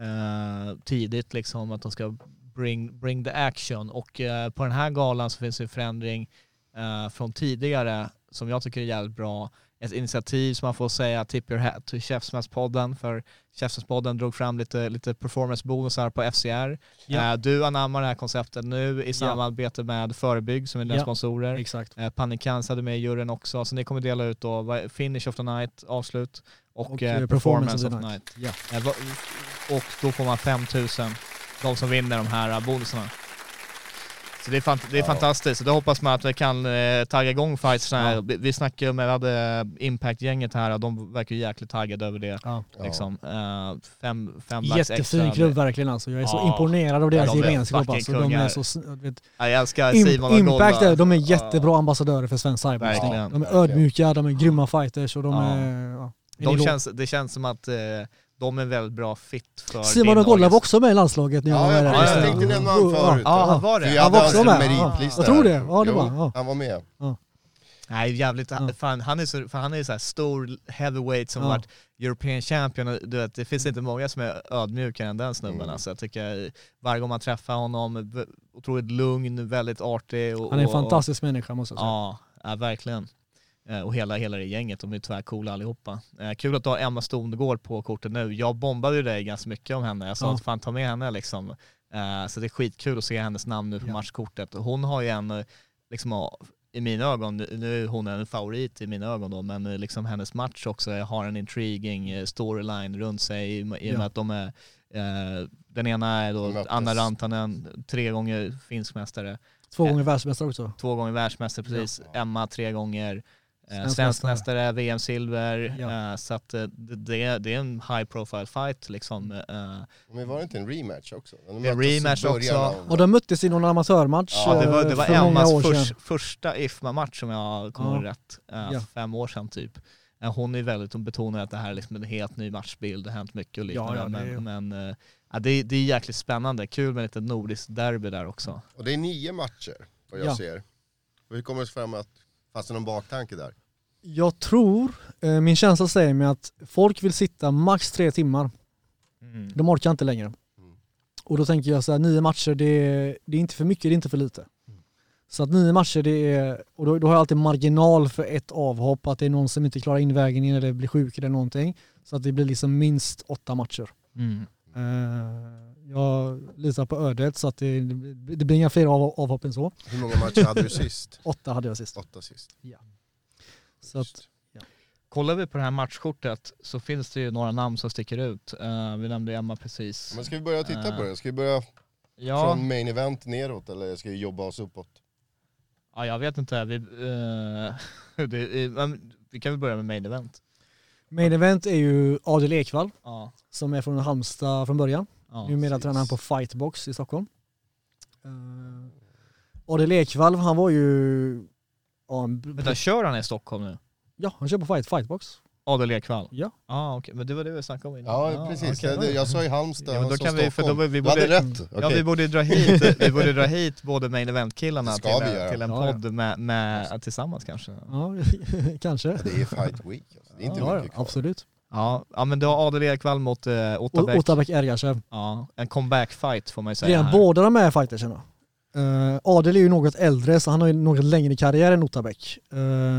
eh, tidigt, liksom att de ska bring, bring the action. Och eh, på den här galan så finns det en förändring eh, från tidigare som jag tycker är jävligt bra. Ett initiativ som man får säga tip your hat to Chefsmässpodden för Chefsmässpodden drog fram lite, lite performance-bonusar på FCR. Ja. Eh, du anammar det här konceptet nu i Ja. samarbete med Förebygg som är deras Ja. sponsorer. Exakt. Eh, Panikans hade med i juryn också, så ni kommer dela ut då Finish of the Night, avslut, och, Och, eh, eh, Performance of the Night. Ja. Eh, va- och då får man 5000, de som vinner de här bonusarna. Så det är, fant- det är Ja. fantastiskt, så då hoppas man att vi kan eh, tagga igång fights. här. Ja. Vi, vi snackade ju med, hade Impact-gänget här och de verkar ju jäkligt taggade över det. Ja. Liksom. Eh, fem, fem Jättefin klubb verkligen alltså. Jag är så imponerad av deras Ja, de är gemenskap alltså. De är kungar. så, vet, Ja, Jag älskar Im- Simon och Impact, är, de är jättebra ambassadörer för svensk cyberboxning. De är ödmjuka, de är grymma fighters och de Ja. är... De känns, det känns som att eh, de är väldigt bra fit för Simon och Golla var också med i landslaget när jag Ja, var jag, där. jag ja, ja. tänkte nämna honom förut. Ja, han var det. Han Jag var också med. Jag tror det. Ja, det var-. Han var med. Nej jävligt, Ja. fan, han är så, för han är så här stor heavyweight som Ja. varit European champion, du vet, det finns inte många som är ödmjukare än den snubben Mm. alltså. Jag tycker varje gång man träffar honom, otroligt lugn, väldigt artig. Och, Han är en och- fantastisk människa måste jag säga. Ja, ja verkligen. Eh, Och hela, hela det gänget, de är tvärcoola allihopa. Eh, Kul att du har Emma Stongård på kortet nu. Jag bombade ju dig ganska mycket om henne. Jag sa Ja. att fan ta med henne liksom. Eh, Så det är skitkul att se hennes namn nu på Ja. matchkortet. Hon har ju en, eh, liksom i mina ögon, nu är hon en favorit i mina ögon då, men eh, liksom hennes match också har en intriguing eh, storyline runt sig i och med Ja. att de är, eh, den ena är då. Anna Rantanen, tre gånger finsk mästare Två Ja. gånger världsmästare också. två gånger världsmästare precis, Emma tre gånger, eh, Svensk svensk mästare. VM-silver, Ja. eh, så att eh, det, det, är- det är en high profile fight liksom. eh. Men var det inte en rematch också? De En rematch också. av- Och de möttes i någon amatörmatch Ja, det var, det eh, var för många Emmas år förs, sedan. första IFMA-match som jag kommer Ja. rätt, eh, Ja. fem år sedan typ. Eh, Hon är väldigt, hon betonar att det här är liksom en helt ny matchbild, det har hänt mycket och liknande. Ja, ja, det är- men men eh, ja, det, är- det är jäkligt spännande, kul med lite nordiskt derby där också. Och det är nio matcher, vad jag Ja. ser. Och hur kommer det fram att, fanns det någon baktanke där? Jag tror, eh, min känsla säger mig att folk vill sitta max tre timmar. Mm. De orkar inte längre. Och då tänker jag så här, nio matcher det är, det är inte för mycket, det är inte för lite. Så att nio matcher det är, och då, då har jag alltid marginal för ett avhopp, att det är någon som inte klarar invägningen eller blir sjuk eller någonting. Så att det blir liksom minst åtta matcher. Mm. Eh, jag litar på ödet så att det, det blir inga fler av, avhopp än så. Hur många matcher hade du sist? <laughs> Åtta hade jag sist. Åtta sist. Så att, Kollar vi på det här matchkortet så finns det ju några namn som sticker ut. Eh, vi nämnde Emma precis. Men ska vi börja titta Eh, på det? Ska vi börja Ja, från main event neråt eller ska vi jobba oss uppåt? ja jag vet inte. Vi, eh, <laughs> det, vi kan väl börja med main event. main event är ju Adel Ekvall Ja, som är från Halmstad från början. Ja. Numera precis. tränar han på Fightbox i Stockholm. Uh, Adel Ekvall, han var ju... Ja, en, Vänta, kör han i Stockholm nu? ja, han kör på fight, Fightbox. Adel Ekvall? Ja. ah, okej. Men det var det vi snackade om innan. Ja, precis. okej. Jag, jag sa ju Halmstad, Ja, men då kan vi, för då, Stockholm. vi Du hade borde, rätt. Ja, Okej. vi borde dra hit, <laughs> vi borde dra hit både main event-killarna till, göra. till en Ja, ja. podd med, med, tillsammans kanske. Ja, <laughs> kanske. Det är fight week. Alltså. Det är inte Ja, mycket ja, kvar. absolut. Ja, ja men du har Adel Ekvall mot eh, Ottabäck. Ergashev. Ja, en comeback-fight får man ju säga. Redan här. båda de är fightersarna. Uh, Adel är ju något äldre så han har ju något längre karriär än Otabek. Uh,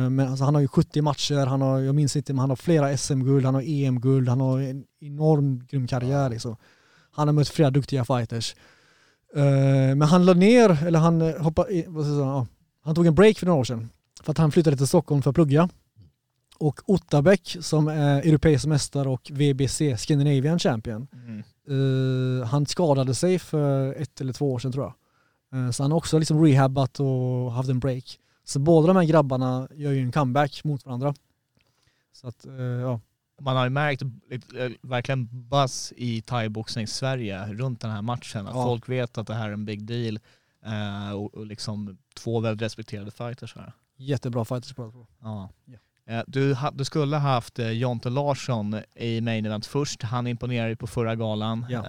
men alltså, han har ju 70 matcher, han har, jag minns inte men han har flera SM-guld, han har EM-guld, han har en enorm grym karriär liksom. Han har mött flera duktiga fighters. Uh, men han la ner, eller han eh, hoppade, i- vad ska jag han tog en break för några år sedan. För att han flyttade till Stockholm för att plugga. Och Ottabek som är europeisk mästare och VBC Scandinavian Champion Mm. Eh, han skadade sig för ett eller två år sedan tror jag. Eh, så han har också liksom rehabbat och haft en break. Så båda de här grabbarna gör ju en comeback mot varandra. Så att, eh, ja. Man har ju märkt verkligen buzz i thaiboxning Sverige runt den här matchen. Att Ja. folk vet att det här är en big deal. och, och liksom två väldigt respekterade fighters här. Jättebra fighters båda två. Ja. Ja. Eh, Du, du skulle ha haft eh, Jonte Larsson i main event först. Han imponerade på förra galan. Ja.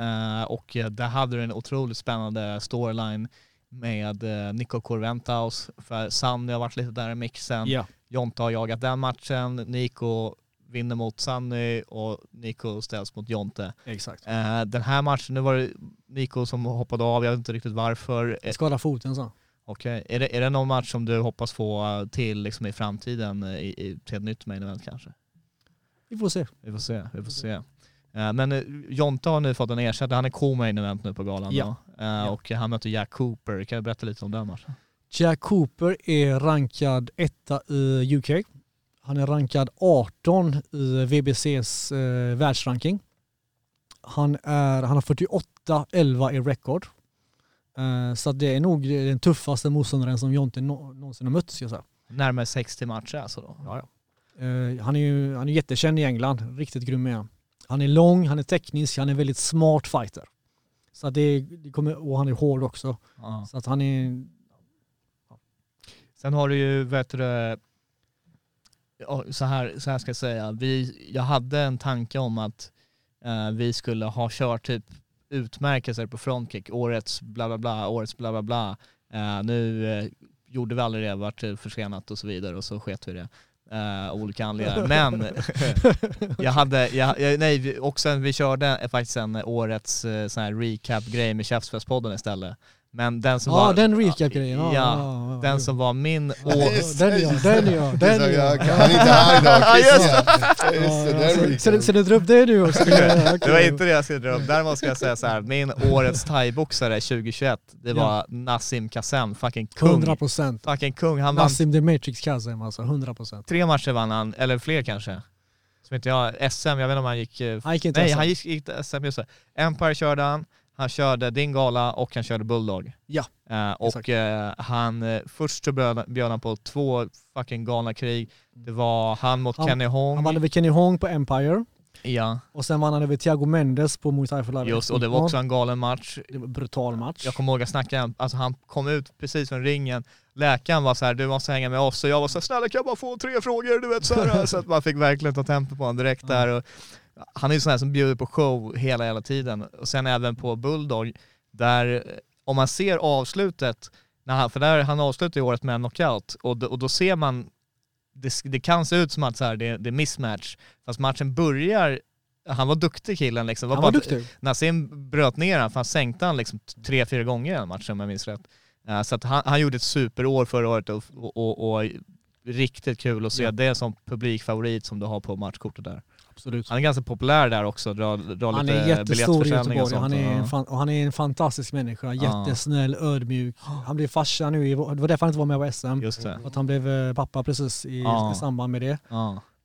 Eh, och där hade du en otroligt spännande storyline med Nico Corventaus. För Sanny har varit lite där i mixen. Ja. Jonte har jagat den matchen. Nico vinner mot Sanny och Nico ställs mot Jonte. Exakt. Den här matchen, nu var det Nico som hoppade av, jag vet inte riktigt varför. Eh, Skada foten så. Okej, är, det, är det någon match som du hoppas få eh, till liksom i framtiden eh, i, i, till ett nytt main event kanske? Vi får se. Vi får se, vi får se. Eh, men Jonte har nu fått en ersättare, han är co-main event nu på galan Ja. då. Och han möter Jack Cooper, kan du berätta lite om den matchen? Jack Cooper är rankad etta i UK. Han är rankad 18 i VBCs eh, världsranking. Han, är, han har 48-11 i record. Eh, så att det är nog den tuffaste motståndaren som Jonte nå- någonsin har mött ska jag säga. Närmare 60 matcher alltså då? Ja, ja. Eh, han är ju han är jättekänd i England, riktigt grym är han. Han är lång, han är teknisk, han är väldigt smart fighter. Så det, det kommer, och han är hård också. Ja. Så att han är, Sen har du ju, vet du ja, så här, så här ska jag säga, vi, jag hade en tanke om att eh, vi skulle ha kört typ utmärkelser på frontkick, årets bla bla bla, årets bla bla bla. Eh, nu eh, gjorde vi aldrig det, vart försenat och så vidare och så sket vi det. av olika anledningar. Men <laughs> jag hade, jag, jag, nej, vi- och sen vi körde faktiskt en årets eh, sån här recap-grej med Käftsmällspodden istället. Men den som Ja var... den recap-grejen. Ja, Ja, ja, ja, Den ja. som var min Ja, år... Den ja, den ja, <laughs> Det är den ja. jag, han är inte här idag, <laughs> Ja, just det, Så- du drar upp det nu också? <laughs> Det var inte det jag skulle dra upp. Däremot ska jag säga så här, min årets thaiboxare 2021, det var Nassim Kassem, fucking kung. 100% Fucking kung. Han vann Nassim the Matrix Kazem alltså, 100% tre matcher vann han, eller fler kanske. Som inte jag, SM, jag vet inte om han gick... eh, Han gick inte Nej, SM. han gick, gick till SM, just det. Empire körde han, han körde din gala och han körde Bulldog. Ja, Eh, och eh, han, eh, först så bjöd, bjöd han på två fucking galna krig. Det var han mot Han- Kenny Hong. Han vann över Kenny Hong på Empire ja, och sen vann han över Thiago Mendes på Muay Thai Life. just och det var också en galen match. Det var en brutal match. Jag kommer ihåg jag snackade, alltså han kom ut precis från ringen, läkaren var så här: du måste hänga med oss och jag var så här, snälla kan jag bara få tre frågor? Du vet så, här. <laughs> så att man fick verkligen ta tempo på honom direkt där. Och han är ju sån här som bjuder på show hela, hela tiden. Och sen även på Bulldog, där om man ser avslutet, när han, för där han avslutar ju året med en knockout och, då- och då ser man, det, det kan se ut som att så här, det, det är mismatch, fast matchen börjar han var duktig killen liksom. Det han var bara- duktig. Nassim bröt ner han, för han sänkte han liksom tre, fyra gånger i den matchen om jag minns rätt. Eh, Så att han, han gjorde ett superår förra året och, och, och, och riktigt kul att se Ja. det som publikfavorit som du har på matchkortet där. Absolut. Han är ganska populär där också, drar, drar Han lite är jättestor i och Göteborg. sånt. Han är, fan, och han är en fantastisk människa. Jättesnäll, ödmjuk. Han blev farsa nu, i, det var därför han inte var med på SM. Just det. Att han blev eh, pappa precis i, i samband med det.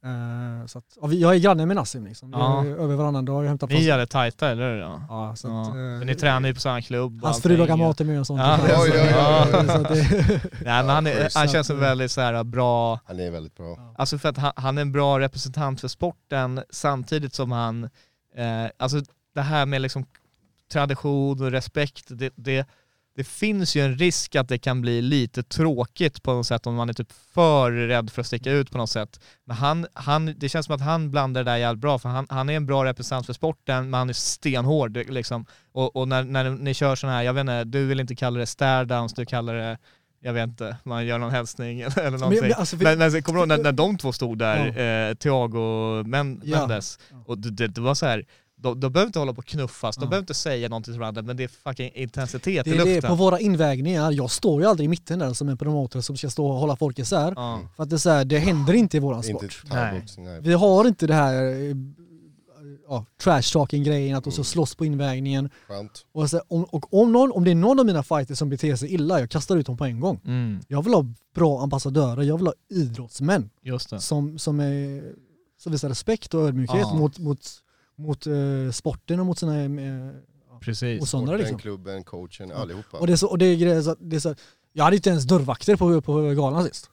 Ja. Eh, så att, vi, jag är granne med Nassim liksom. Vi Ja. är över varannan dag. Jag hämtar Ni är det tajta eller hur? Ja. Ja, så Ja. att, eh, ni tränar ju på samma klubb Hans fru lagar mat till mig och sånt. Ja. <laughs> Så att det- <laughs> Nej men han, är, han att, känns som väldigt så här bra Han är väldigt bra. Alltså för att han, han är en bra representant för sporten samtidigt som han, eh, alltså det här med liksom tradition och respekt, det, det, det finns ju en risk att det kan bli lite tråkigt på något sätt om man är typ för rädd för att sticka ut på något sätt. Men han, han, det känns som att han blandar det där jävligt bra för han, han är en bra representant för sporten men han är stenhård liksom. Och, och när, när ni kör sådana här, jag vet inte, du vill inte kalla det stare-downs, du kallar det jag vet inte, man gör någon hälsning <laughs> eller någonting. men alltså, men, men kommer du ihåg när, när de två stod där, eh, Thiago Ja. Mendes, och det, det, det var så här. De, de behöver inte hålla på och knuffas, de Ja. behöver inte säga någonting till varandra, men det är fucking intensitet Det i är det, luften. på våra invägningar, jag står ju aldrig i mitten där som en promotor som ska stå och hålla folk isär. ja. För att det, är så här, det händer inte i våran sport. Vi har inte det här eh, ja, trash talking grejen att de ska slåss på invägningen. Skönt. Och, så, om, och om, någon, om det är någon av mina fighters som beter sig illa, jag kastar ut dem på en gång. Mm, Jag vill ha bra ambassadörer, jag vill ha idrottsmän just det. som, som, är, som visar respekt och ödmjukhet Ja. mot, mot, mot eh, sporten och mot sina eh, Precis. motståndare. Liksom. klubben, coachen, allihopa. Och det är så, och det är, så, det är så, jag hade inte ens dörrvakter på, på galan sist.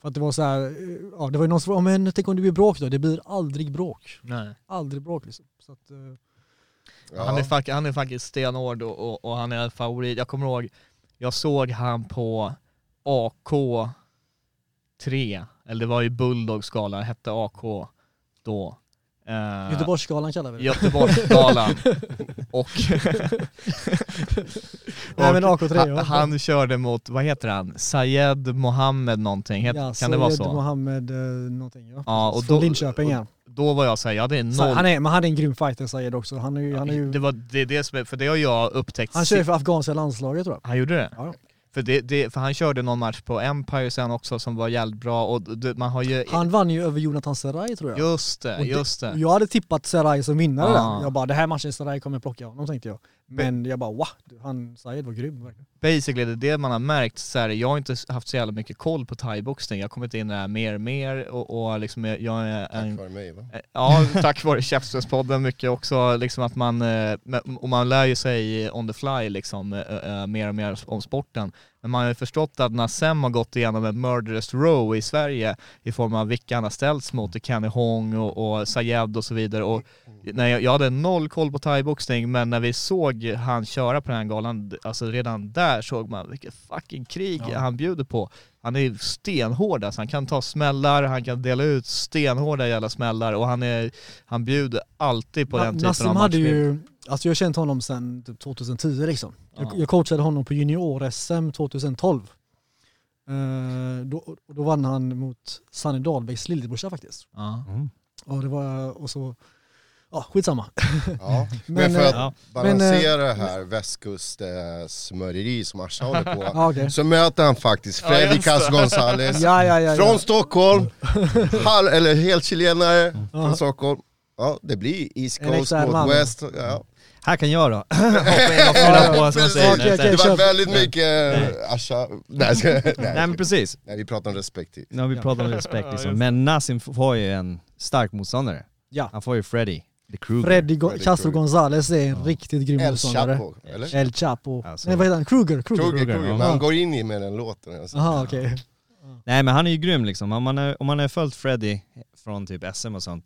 För att det var så här, eh, ja det var ju någon som men tänk om det blir bråk då? Det blir aldrig bråk. Nej. Aldrig bråk liksom. Så att, eh, Ja. Han, är han är faktiskt stenhård och, och, och han är favorit. Jag kommer ihåg, jag såg han på AK3, eller det var ju Bulldogsgalan, hette AK då. Eh, Göteborgsgalan kallar vi det. Göteborgsgalan. <laughs> <laughs> och Nej men och AK3 han, ja. han körde mot, vad heter han? Sayed Mohammed någonting, Het, ja, kan det vara så? Mohammed eh, någonting ja. Ja, och Från då, Linköping ja. då var jag såhär, jag hade Så noll... han är, men han är en grym fighter Sayed också. Han, är ju, han, är ju, det var det, det som för det har jag upptäckt han kör för afghanska landslaget tror jag. Han gjorde det? Ja. För, det, det, för han körde någon match på Empire sen också som var jävligt bra och det, man har ju... Han vann ju över Jonathan Serraj tror jag. Just det, Och just det. Jag hade tippat Serraj som vinnare Ja. där. Jag bara, det här matchen Serraj kommer plocka honom tänkte jag. Men jag bara, wow, han Sayed var grym verkligen. Basically det är det man har märkt, så här, jag har inte haft så jävla mycket koll på thaiboxning, jag har kommit in här mer och mer och, och liksom jag jag är en... Tack vare mig va? Eh, Ja, tack vare Käftsmällspodden mycket också, liksom att man, eh, och man lär ju sig on the fly liksom, eh, mer och mer om sporten. Men man har ju förstått att Nassem har gått igenom en murderous row i Sverige i form av vilka han har ställts mot, Kenny Hong och, och Sayed och så vidare. Och när jag, jag hade noll koll på thaiboxning, men när vi såg han köra på den här galan, alltså redan där såg man vilket fucking krig Ja. han bjuder på. Han är stenhård alltså, han kan ta smällar, han kan dela ut stenhårda jävla smällar och han, är, han bjuder alltid på Na- den typen Nassim av hade matchbild. ju, alltså jag har känt honom sedan typ 2010 liksom. Ja. Jag, jag coachade honom på junior-SM 2012. Eh, då, då vann han mot Sanny Dahlbäcks lillebrorsa faktiskt. Ja. Mm. Och det var, och så, ja skitsamma. Ja. <laughs> Men, Men, för eh, att Ja. balansera det här västkust-smörjeri som Asha håller på, Ja, okej. så möter han faktiskt Gonzales Ja, ja, ja, från ja. Stockholm, <laughs> halv, eller helt chilenare från Stockholm. Ja, det blir East Coast mot. West. Ja. Här kan jag då <laughs> hoppa in och fylla på som man säger. Okej, okej. Det var väldigt mycket uh, Asha. Nej, nej, Nej men precis, nej, vi pratar om respekt. nu har vi pratat om respekt liksom. Men Nassim får ju en stark motståndare. Ja. Han får ju Freddy, the Kruger. Freddy Go- Freddy Castro. Gonzales är en riktigt grym El motståndare. Chapo, eller? El Chapo. Alltså. Nej vad heter han? Kruger? Kruger. Kruger, Kruger, Kruger. ja. Han går in i med den låten. Alltså. Jaha okej. Nej men han är ju grym liksom, om man, är, om man har följt Freddy från typ SM och sånt,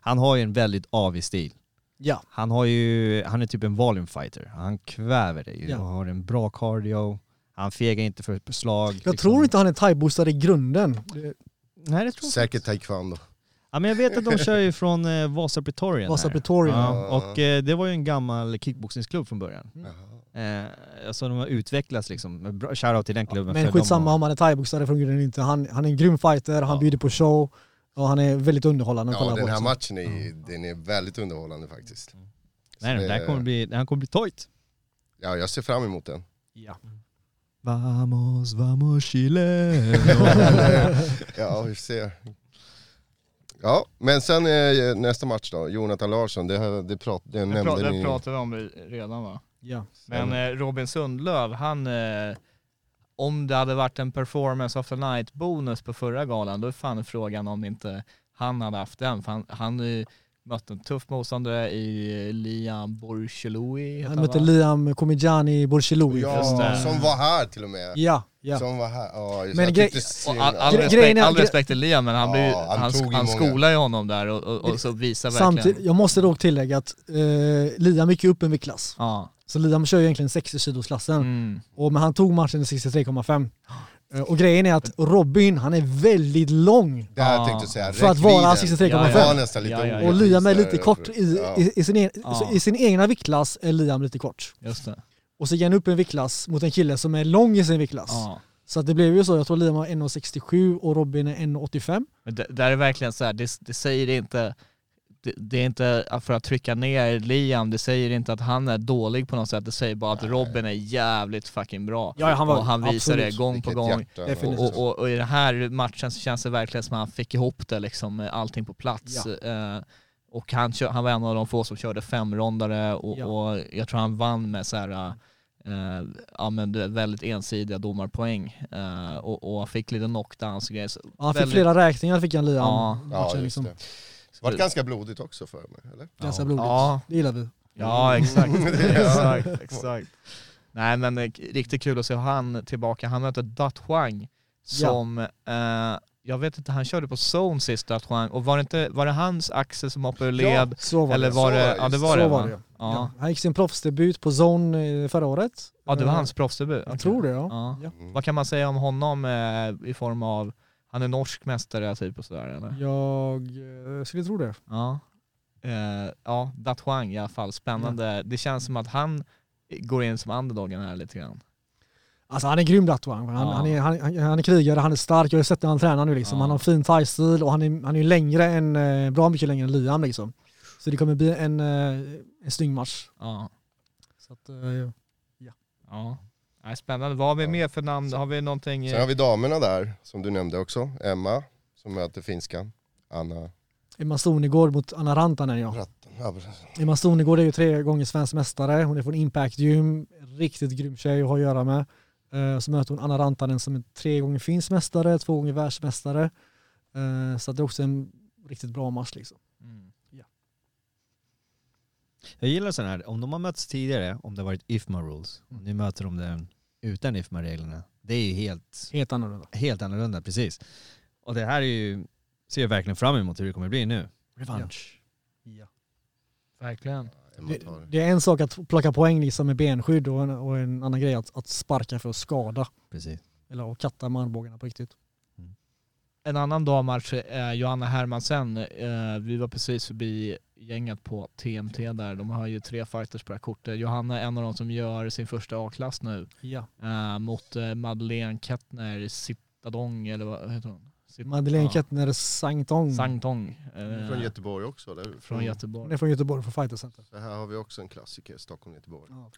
han har ju en väldigt avig stil. Ja. Han har ju, han är typ en volume fighter, han kväver dig Ja. och har en bra cardio, han fegar inte för ett slag. Jag liksom. tror inte han är thaiboostad i grunden. Det- Nej det tror jag Säkert taekwondo. Ja men jag vet att de <laughs> kör ju från eh, Vasa Pretorian Vasa här. Pretorian. Ja, och eh, det var ju en gammal kickboxingsklubb från början. Eh, alltså de har utvecklats liksom, Men shoutout till den klubben. Men för skitsamma om han är thaiboxare från grunden inte. Han, han är en grym fighter, han Ja. bjuder på show och han är väldigt underhållande att Ja, kolla den på. här också. matchen är, den är väldigt underhållande faktiskt. Nej, Så nej, det- det här kommer bli, det här kommer bli tajt. Ja, jag ser fram emot den. Ja. Vamos, vamos Chile. <laughs> Ja, vi ser. Ja, men sen eh, nästa match då, Jonathan Larsson, det, här- det, prat, det Det, nämnde pra, det ni. pratade vi om redan va? Ja. Men eh, Robin Sundlöv, han, eh, om det hade varit en performance of the night bonus på förra galan, då är fan frågan om inte han hade haft den. För han, han eh, mötte en tuff motståndare i Liam Borcheloui. heter Han mötte? Liam Komidjani Borcheloui. Ja, Just det. som var här till och med. Ja, ja. Som var här. Ja, just, Men synd. all, all, Gre- respekt, är- all gre- respekt till Liam, men han, Ja, blir, ju- han han, han, ju skolar ju honom där och, och, och så visar verkligen. Samtidigt, jag måste dock tillägga att eh, Liam gick upp en viktklass. Ja. Så Liam kör ju egentligen 60 kilos klassen. Mm. Och, men han tog matchen i 63,5. Eh, Och grejen är att Robin, han är väldigt lång. Det här tänkte säga, För att vara räckvidden 63,5. var nästan lite Ja, ja, ja. Och Liam är lite kort i, ja. i, i, sin, e- så i sin egna viktklass är Liam lite kort. Just det. Och så gick han upp en viktklass mot en kille som är lång i sin viktklass. Ja. Så att det blev ju så, jag tror Liam var 1,67 och Robin är 1,85. Men det, där är verkligen så här, det, det säger inte, det, det är inte för att trycka ner Liam, det säger inte att han är dålig på något sätt, det säger bara att Robin är jävligt fucking bra. Ja, han var och han visar absolut. det gång på gång. Definitivt. Och, och, och i den här matchen så känns det verkligen som att han fick ihop det liksom, allting på plats. Eh, och han, han var en av de få som körde femrondare och, Ja. och jag tror han vann med så här, eh, ja, men väldigt ensidiga domarpoäng. Eh, och, och han fick lite knockdowns och grejer. Ja, han fick väldigt- flera räkningar fick han Liam. Ja. Ja, liksom. Det. Var ganska blodigt också för mig, eller? Ganska blodigt. Ja. Det gillar vi. Ja exakt, <laughs> exakt, exakt. Nej men eh, riktigt kul att se han tillbaka. Han mötte Dat Huang som, eh, jag vet inte, han körde på zone sist Dat Huang och var det, inte, var det hans axel som hoppade ur led? Så var eller det. var Så det, var det, ja det var så det var va? det. Ja. Ja. Han gick sin proffsdebut på Zone eh, förra året. ja det var Eh, hans proffsdebut. Jag Okej. tror det ja. Ja. ja. Mm. Vad kan man säga om honom eh, i form av, han är norsk mästare typ och sådär eller? Jag eh, skulle tro det. Ja. Eh, ja, Dat Huang i alla fall, spännande. Det känns som att han går in som underdogen här lite grann. Alltså han är grym Ratwang. Han, Ja. han, är, han, han- är krigare, han är stark. Jag har sett när han tränar nu liksom. Ja. Han har fin thai-stil och han är, han är längre än, eh, bra mycket längre än Liam liksom. Så det kommer bli en, eh, en snygg match. Ja. Så att, eh, Ja. Nej, spännande. Vad har vi Ja. mer för namn? Har vi någonting? Sen har vi damerna där, som du nämnde också. Emma, som möter finskan. Anna Emma Stonegård mot Anna Rantanen ja. Ratten. Ja, precis. Emma Stonegård är ju tre gånger svensk mästare. Hon är från Impact Gym. Riktigt grym tjej att ha att göra med. Eh, Så möter hon Anna Rantanen som är tre gånger finsk mästare, två gånger världsmästare. Eh, Så att det är också en riktigt bra match liksom. Mm. Jag gillar sådana här, om de har mötts tidigare, om det har varit IFMA rules, och nu möter de den utan IFMA-reglerna. Det är ju helt, Helt annorlunda. helt annorlunda, precis. Och det här är ju, ser jag verkligen fram emot hur det kommer bli nu. Revansch. Ja. Verkligen. Emma Det, det är en sak att plocka poäng liksom med benskydd och en, och en annan grej att, att sparka för att skada. Precis. Eller att katta med armbågarna på riktigt. En annan dammatch är Johanna Hermansen. Eh, vi var precis förbi gänget på TMT där. De har ju tre fighters på det här kortet. Johanna är en av de som gör sin första A-klass nu. Ja. eh, mot eh, Madeleine Kettner Sittadong eller vad heter hon? Sitt- Madeleine ja. Kettner Sangtong. Sangtong. eh, Från Göteborg också. Eller? Från Hon Göteborg. är från Göteborg, från Fighter Center. Så här har vi också en klassiker, Stockholm-Göteborg. Ja.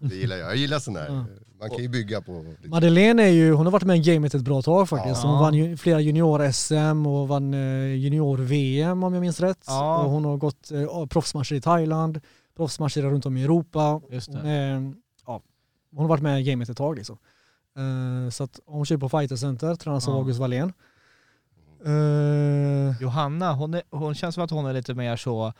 Det gillar jag. Jag gillar sån här. Ja. Man kan ju bygga på... Lite. Madeleine är ju, hon har varit med i gamet ett bra tag faktiskt. Ja. Hon vann ju flera junior-SM och vann eh, junior-VM om jag minns rätt. Ja. Och hon har gått eh, proffsmatcher i Thailand, proffsmatcher runt om i Europa. Just Hon, det. är, ja, hon har varit med i gamet ett tag liksom. Eh, så att hon kör på Fighter Center, tränas av. August Wallén. Eh, Johanna, hon, är, hon känns som att hon är lite mer så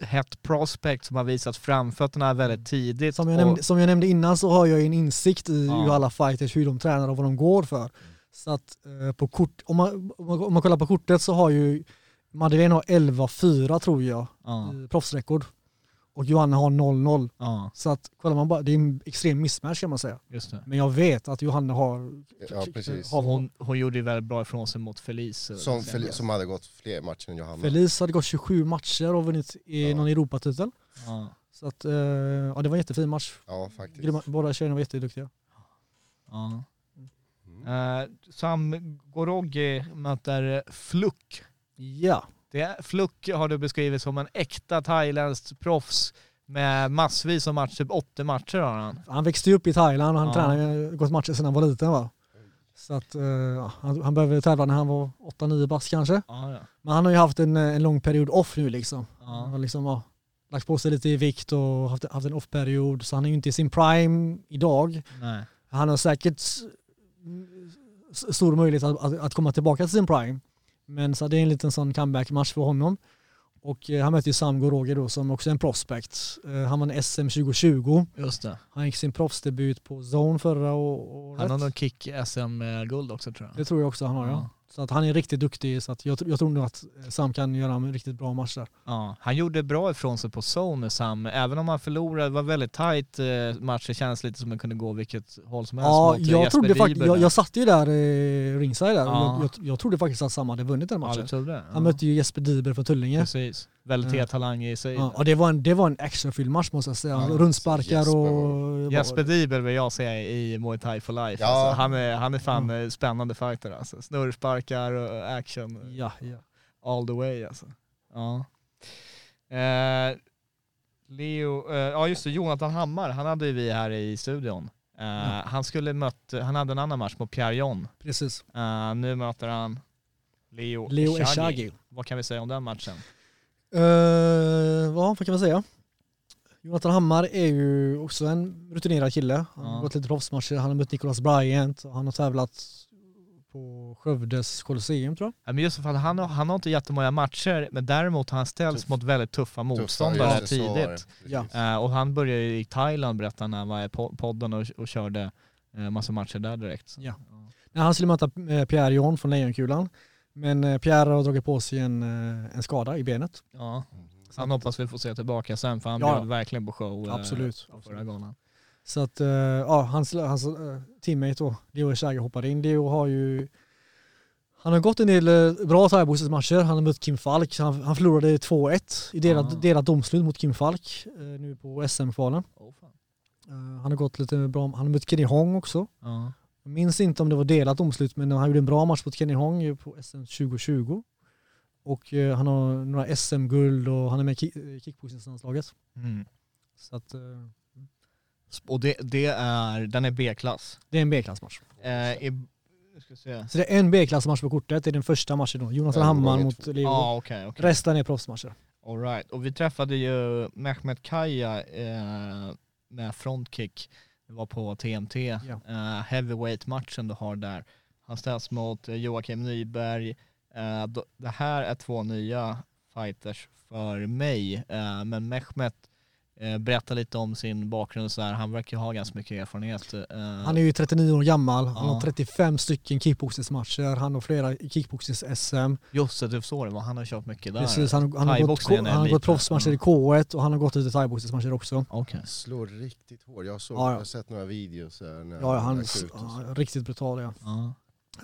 hett prospect som har visat framfötterna väldigt tidigt. som, jag nämnde, som jag nämnde innan så har jag en insikt i Ja. hur alla fighters, hur de tränar och vad de går för. Så att eh, på kort, om, man, om, man, kollar på kortet så har ju Madeleine har 11-4 tror jag, ja, proffsrekord. Och Johanna har 0-0. ja, Så att kollar man bara, det är en extrem mismatch kan man säga. just det. Men jag vet att Johanna har... Ja, precis. har Hon, hon gjorde ju väldigt bra ifrån sig mot Felice. Som, Fel- som hade gått fler matcher än Johanna. Felice hade gått 27 matcher och vunnit i Ja. någon Europatitel. Ja, Så att, eh, ja det var en jättefin match. Ja, faktiskt. Grymma- Båda tjejerna var jätteduktiga. ja. Mm. Eh, Sam Gorogi möter Fluck. Ja, Det, Fluck har du beskrivit som en äkta thailändskt proffs med massvis av matcher, typ 80 matcher har han. han växte ju upp i Thailand och han Ja. tränade gått matcher sedan han var liten va. Så att ja, han, han började tävla när han var 8-9 bast kanske. Ja, ja. Men han har ju haft en, eh, en lång period off nu liksom. Han Ja. har liksom ja, lagt på sig lite i vikt och haft, haft en off-period så han är ju inte i sin prime idag. Nej. Han har säkert stor möjlighet att, att, att komma tillbaka till sin prime. Men så det är en liten sån comeback-match för honom. Och eh, han möter ju Sam Goroge då som också är en prospect. Eh, han vann SM 2020. Just det. Han gick sin proffsdebut på Zone förra året. Han har någon kick SM-guld också tror jag. Det tror jag också han har ja. Ja. Så att han är riktigt duktig så att jag, jag tror nog att Sam kan göra en riktigt bra match där. Ja, han gjorde bra ifrån sig på zone Sam, även om han förlorade, det var väldigt tight eh, match, det känns lite som att kunde gå vilket håll som helst Ja, mot eh, jag Jesper trodde faktiskt, jag, jag satt ju där eh, ringside där Ja. och jag, jag, jag trodde faktiskt att Sam hade vunnit den Ja, matchen. du trodde det? Han mötte ju Jesper Diber från Tullinge. Precis. Väldigt het talang i sig. Ja, och det var en, det var en actionfylld match måste jag säga. Ja, Rundsparkar Jesper och... Jesper Diebel vill jag se i Muay Thai for life. Ja. Alltså, han, är, han är fan eh, spännande fighter alltså. Snurrsparkar och action Ja, ja. all the way alltså. Ja. Eh, Leo, eh, ja just det, Jonathan Hammar, han hade ju vi här i studion. Eh, Han skulle mött, han hade en annan match mot Pierre John. Precis. Eh, nu möter han Leo, Leo. Eshagi. Vad kan vi säga om den matchen? Uh, vad kan man säga? Jonathan Hammar är ju också en rutinerad kille. Han har Ja. gått lite proffsmatcher, han har mött Nicholas Bryant och han har tävlat på Skövdes Colosseum tror jag. Ja, men just för att han har, han har inte jättemånga matcher, men däremot har han ställts Tuff. mot väldigt tuffa motståndare Tuffa, tidigt. Ja. Eh, och han började i Thailand berätta när han var i po- podden och, och körde uh, massa matcher där direkt. Ja. Nej, han skulle möta Pierre John från Lejonkulan. Men eh, Pierre har dragit på sig en, eh, en skada i benet. Ja. Så Han att- hoppas vi får se tillbaka sen för han Ja. bjöd verkligen på show eh, Absolut. förra galan. Så att, ja, hans, hans teammate då, Leo Eshagi hoppade in. Leo har ju han har gått en del bra thaiboxningsmatcher. Han har mött Kim Falk. Han, han förlorade 2-1 i delat, Ah. delat domslut mot Kim Falk nu på SM-kvalen. Oh, fan. Han har gått lite bra. Han har mött Kenny Hong också. Ja. Jag minns inte om det var delat domslut men han gjorde en bra match mot Kenny Hong på SM 2020. Och eh, han har några SM-guld och han är med i ki- eh, kickboxningslandslaget. Mm. Så att eh, Och det, det är, den är B-klass. det är en B-klassmatch. Eh, i. Så det är en B-klassmatch på kortet, det är den första matchen då. Jonathan Hammar mot. Leo. Ja, okej. okej. Resten är proffsmatcher. All right. Och vi träffade ju Mehmet Kaya eh, med frontkick. Det var på TMT. Ja. Eh, heavyweight-matchen du har där. Han ställs mot eh, Joakim Nyberg. Då, det här är två nya fighters för mig. Eh, men Mehmet eh, berättar lite om sin bakgrund så här. Han verkar ju ha ganska mycket erfarenhet. Eh, Han är ju 39 år gammal, han Ja. har 35 stycken kickboxningsmatcher, han har flera kickboxnings-SM. Just det, du förstår det. Han har kört mycket där. Precis, han, han, har gått, är han har lite- gått proffsmatcher i K1 och han har gått ut i thaiboxningsmatcher också. Okej. Slår riktigt hårt. Jag, såg, Ja, ja. jag har sett några videos här när Ja, ja, han ja, riktigt brutal ja. Ja.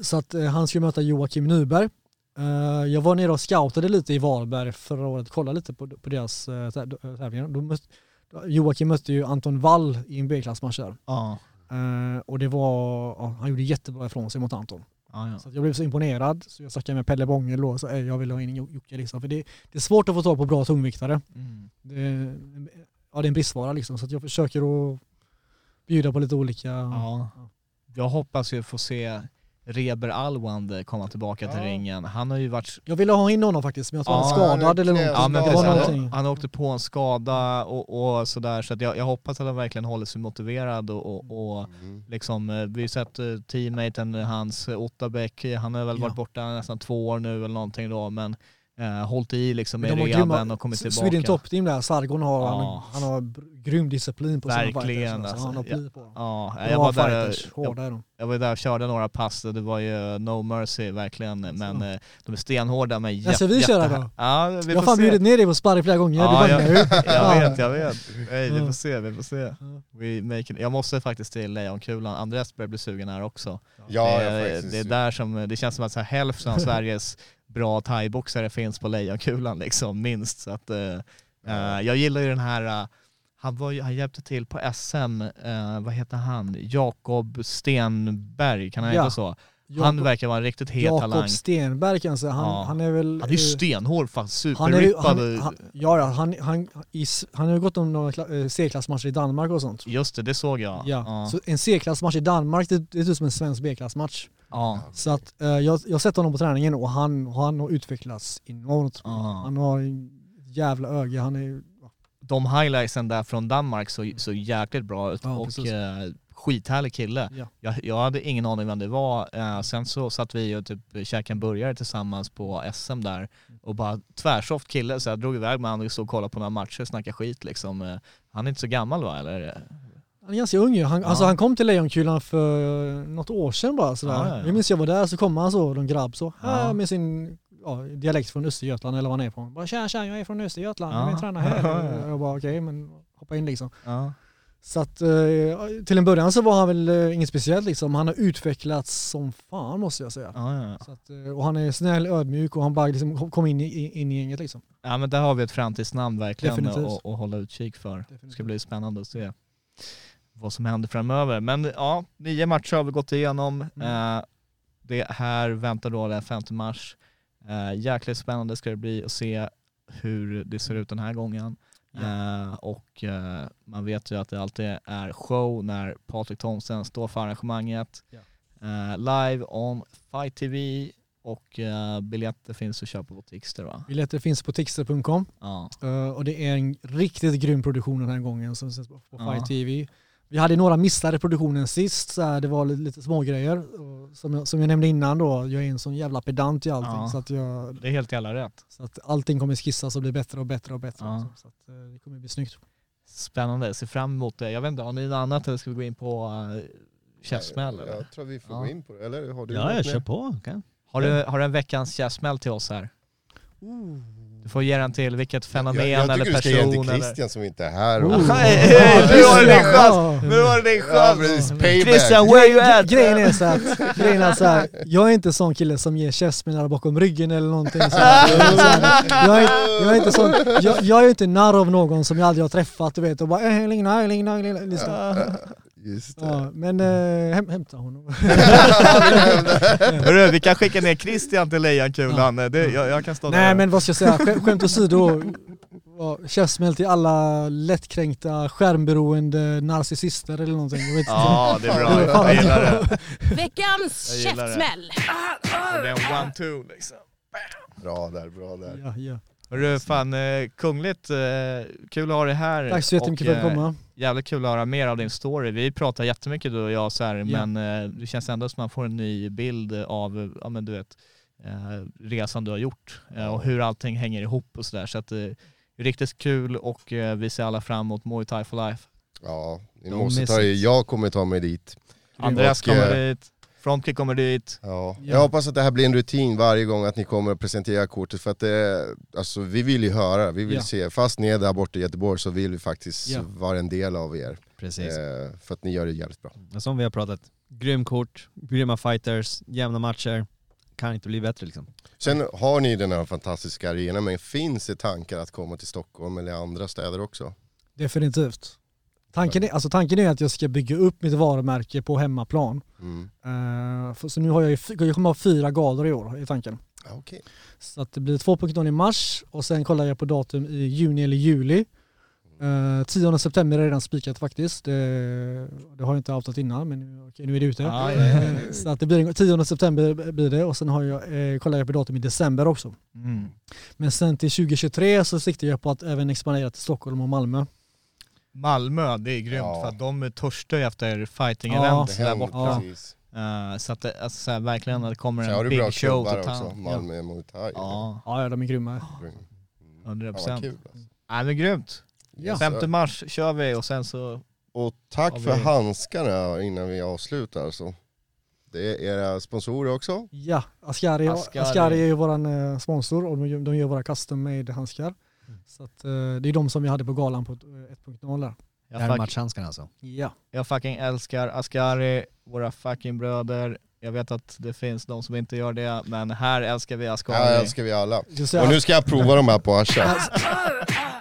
Så att eh, han ska möta Joakim Nyberg Eh, jag var nere och scoutade lite i Varberg förra året, kollade lite på, på deras uh, tävlingar. Då Joakim mötte ju Anton Wall i en B-klassmatch där. Ja. Eh, och det var, ja, han gjorde jättebra ifrån sig mot Anton. Ja, ja. Så jag blev så imponerad så jag snackade med Pelle Bångel då, så "Ey, jag vill ha in Jocke liksom. För det, det är svårt att få tag på bra tungviktare. Mm. Det, ja, det är en bristvara liksom, så jag försöker att bjuda på lite olika. Ja. Jag hoppas ju få se Reber Alwand komma tillbaka till Ja. ringen. Han har ju varit Jag ville ha in honom faktiskt, men jag tror Ja, han skadad eller någonting. Ja men precis, någonting. han, åkte på en skada och, och sådär så att jag, jag hoppas att han verkligen håller sig motiverad och, och, och Mm. liksom, eh, vi har sett eh, teammaten hans eh, Ottabäck, han har väl varit Ja. borta nästan två år nu eller någonting då men eh, hållit i liksom med grymma- rehaben och kommit tillbaka. Sweden Top Team där, Sargon har, Ja. han, han har grym disciplin på sina Verkligen, fighters. alltså. Han har Ja. pli på dem. Ja, jag var, där, fighters, jag, hårda är de. jag var där och körde några pass och det var ju no mercy verkligen men eh, de är stenhårda men När ska vi köra då? <laughs> Ja, vi Jag får har fan bjudit ner dig på sparring flera gånger, Ja, du jag-. <laughs> Jag Ja. vet, jag vet. Nej, vi Ja. får se, vi får se. We make it. Jag måste faktiskt till Lejonkulan, Andreas börjar bli sugen här också. Ja, det, jag det är där som, det känns som att så här, hälften av <laughs> Sveriges bra thaiboxare finns på Lejonkulan liksom, minst. Så att, eh, eh, jag gillar ju den här, eh, han, var, han hjälpte till på SM, eh, vad heter han? Jakob Stenberg, kan han Ja. heta så? Han Jakob- verkar vara en riktigt het talang. Jakob Stenberg kanske, han, Ja. han är väl... Han är ju stenhård, fan han är, superrippad. han, han, ja, ja, han, han, i, han har ju gått om några eh, C-klassmatcher i Danmark och sånt. Just det, det såg jag. Ja. ja. Så en C-klassmatch i Danmark, det, det är typ som en svensk B-klassmatch. Ja. Så att eh, jag, jag har sett honom på träningen och han, han har utvecklats enormt. Ja. Han har en jävla öga, han är de highlightsen där från Danmark såg så jäkligt bra ut Ja, och precis. eh, skithärlig kille. Ja. Jag, jag hade ingen aning vem det var. Eh, sen så satt vi och typ käkade en burgare tillsammans på SM där och bara tvärsoft kille så jag drog iväg med honom och stod och kollade på några matcher och snackade skit liksom. Eh, Han är inte så gammal va eller? Han är ganska ung ju. Han, Ja. alltså, han kom till Lejonkulan för något år sedan bara sådär. Ja, ja, ja. Jag minns jag var där så kom han så, någon grabb så, Ja. med sin ja, dialekt från Östergötland eller var han är ifrån. Bara tja tja, jag är från Östergötland, jag Ja. vill träna här. <laughs> jag bara okej men hoppa in liksom. Ja. Så att eh, till en början så var han väl eh, inget speciellt liksom. Han har utvecklats som fan måste jag säga. Ja, ja. Så att, eh, och han är snäll, ödmjuk och han bara liksom kom in i, in i gänget liksom. ja men där har vi ett framtidsnamn verkligen Definitivt. att hålla utkik för. Det ska Definitivt. bli spännande att se vad som händer framöver. Men ja, nio matcher har vi gått igenom. Mm. Eh, det här väntar då den 5 mars. Eh, jäkligt spännande ska det bli att se hur det ser ut den här gången. Eh, och eh, man vet ju att det alltid är show när Patrik Thomsen står för arrangemanget. Ja. Eh, live on Fight TV och eh, biljetter finns att köpa på Tixter va? Biljetter finns på tixter.com Ja. eh, och det är en riktigt grym produktion den här gången som ses på, Ja. Fight TV. Vi hade några missar i produktionen sist, så här, det var lite, lite små grejer. Och som, jag, som jag nämnde innan då, jag är en sån jävla pedant i allting. Ja. Så, att jag, Det är helt jävla rätt. så att allting kommer skissas och bli bättre och bättre och bättre. Ja. Så att, eh, det kommer bli snyggt. Spännande, ser fram emot det. Jag vet inte, har ni något annat eller ska vi gå in på uh, käftsmäll? eller? Jag tror vi får Ja. gå in på det, eller har du Ja, jag kör på. Okay. Har, du, har du en veckans käftsmäll till oss här? Du får ge den till vilket fenomen jag, jag eller tycker du ska ge den person till eller... Christian som inte är här. Oh. Hej, hej, nu var det din chans! Nu var det din chans! Christian, where you at? Grejen är så att, <laughs> grejen är så här, jag är inte sån kille som ger käftsmällar bakom ryggen eller någonting så här. <laughs> Jag, är jag, är, jag inte sån, jag, jag är inte narr av någon som jag aldrig har träffat du vet och bara äh, lugna, lugna, lugna. Just det. Ja, men äh, häm, hämta honom. <laughs> <laughs> Hörru, vi kan skicka ner Christian till Lejonkulan. Det, jag, jag kan stå Nej där. men vad ska jag säga, Skä- skämt åsido. ja, Käftsmäll till alla lättkränkta, skärmberoende narcissister eller någonting. Jag vet inte. Ja, det är bra. Jag gillar det. Veckans käftsmäll. Det är en one-two liksom. Bra där, bra där. Ja, ja. Hörru, fan eh, kungligt. Eh, kul att ha dig här. Tack så jättemycket Och, för att eh, komma. Jävligt kul att höra mer av din story. Vi pratar jättemycket du och jag så här, Ja. men eh, det känns ändå som man får en ny bild av, ja men du vet, eh, resan du har gjort eh, och hur allting hänger ihop och sådär. Så att eh, riktigt kul och eh, vi ser alla fram emot Muay Thai for Life. Ja, ni måste ta, jag kommer ta mig dit. Andreas Och, kommer eh, dit, Frontkick kommer dit. Ja. Ja. Jag hoppas att det här blir en rutin varje gång att ni kommer att presentera kortet för att det, alltså, vi vill ju höra, vi vill Ja. se, fast ni är där borta i Göteborg så vill vi faktiskt Ja. vara en del av er. Precis. Eh, för att ni gör det jävligt bra. Som vi har pratat, grym kort, grymma fighters, jämna matcher. kan inte bli bättre liksom. Sen har ni den här fantastiska arenan, men finns det tankar att komma till Stockholm eller andra städer också? Definitivt. Tanken är, alltså tanken är att jag ska bygga upp mitt varumärke på hemmaplan. Mm. Eh, för, så nu har jag, jag kommer ha fyra galor i år i tanken. Okej. Så att det blir 2.0 i mars och sen kollar jag på datum i juni eller juli. Uh, 10 september är redan spikat faktiskt. Det, det har jag inte outat innan men nu- okej, nu är det ute. Ja, ja. Eh, <laughs> Så att det blir en- 10 september blir det och sen har jag, eh, kollar jag på datum i december också. Mm. Men sen till 2023 så siktar jag på att även expandera till Stockholm och Malmö. Malmö, det är grymt Ja. för att de törstar ju efter fighting Ja. events Det där borta. precis. Eh, så att det, alltså, så här, verkligen att det kommer en big show till också, town. Malmö Muay Thai. Ja, Ja, ja de är grymma. Mm. 100 Ja, vad procent. kul. alltså. Nej men grymt. Yes, 5 sir. mars kör vi och sen så, Och tack vi- för handskarna innan vi avslutar. Så. Det är era sponsorer också. Ja, Ascari, Ascari. Ascari. är ju våran eh, sponsor och de gör, de gör våra custom made handskar. Så att, eh, det är de som vi hade på galan på eh, 1.0 där. Det här är jag, matchhandskarna alltså. Ja. jag fucking älskar Ascari, våra fucking bröder. Jag vet att det finns de som inte gör det, men här älskar vi Ja, Ascari. älskar vi alla. Och nu ska jag prova de här på Asha. <laughs>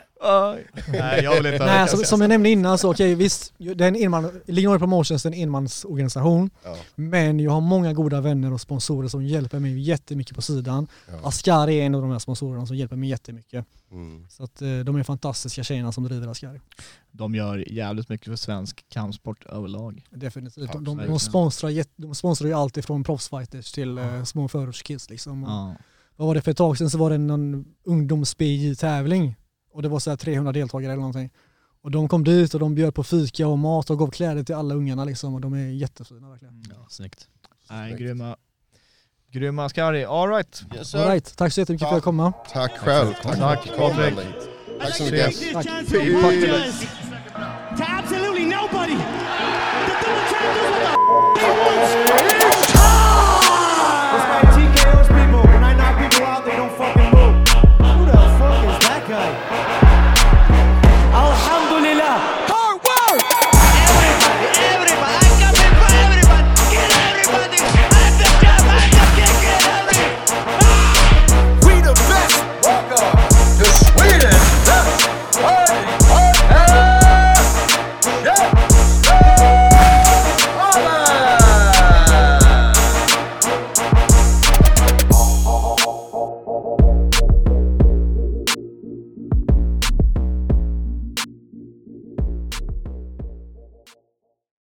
Nej jag vill inte Nej, ha som, jag nämnde innan så okej visst, det är en enman, Illinois Promotions är en enmansorganisation. Ja. Men jag har många goda vänner och sponsorer som hjälper mig jättemycket på sidan. Ja. Ascari är en av de här sponsorerna som hjälper mig jättemycket. Mm. Så att eh, de är fantastiska tjejerna som driver Ascari. De gör jävligt mycket för svensk kampsport överlag. Definitivt. De, de, de, sponsrar, de sponsrar ju allt ifrån proffsfighters till eh, små förortskids liksom. Och Ja. Vad var det för ett tag sedan så var det någon ungdoms-BJ-tävling och det var så 300 deltagare eller någonting. Och de kom dit och de bjöd på fika och mat och gav kläder till alla ungarna liksom och de är jättefina verkligen. Mm. Ja, snyggt. Nej, grymma. Grymma Skari, alright. Yes, All right. Tack så jättemycket för att komma. Tack själv. Tack, Patrik. Tack så mycket. Tack. To absolutely nobody.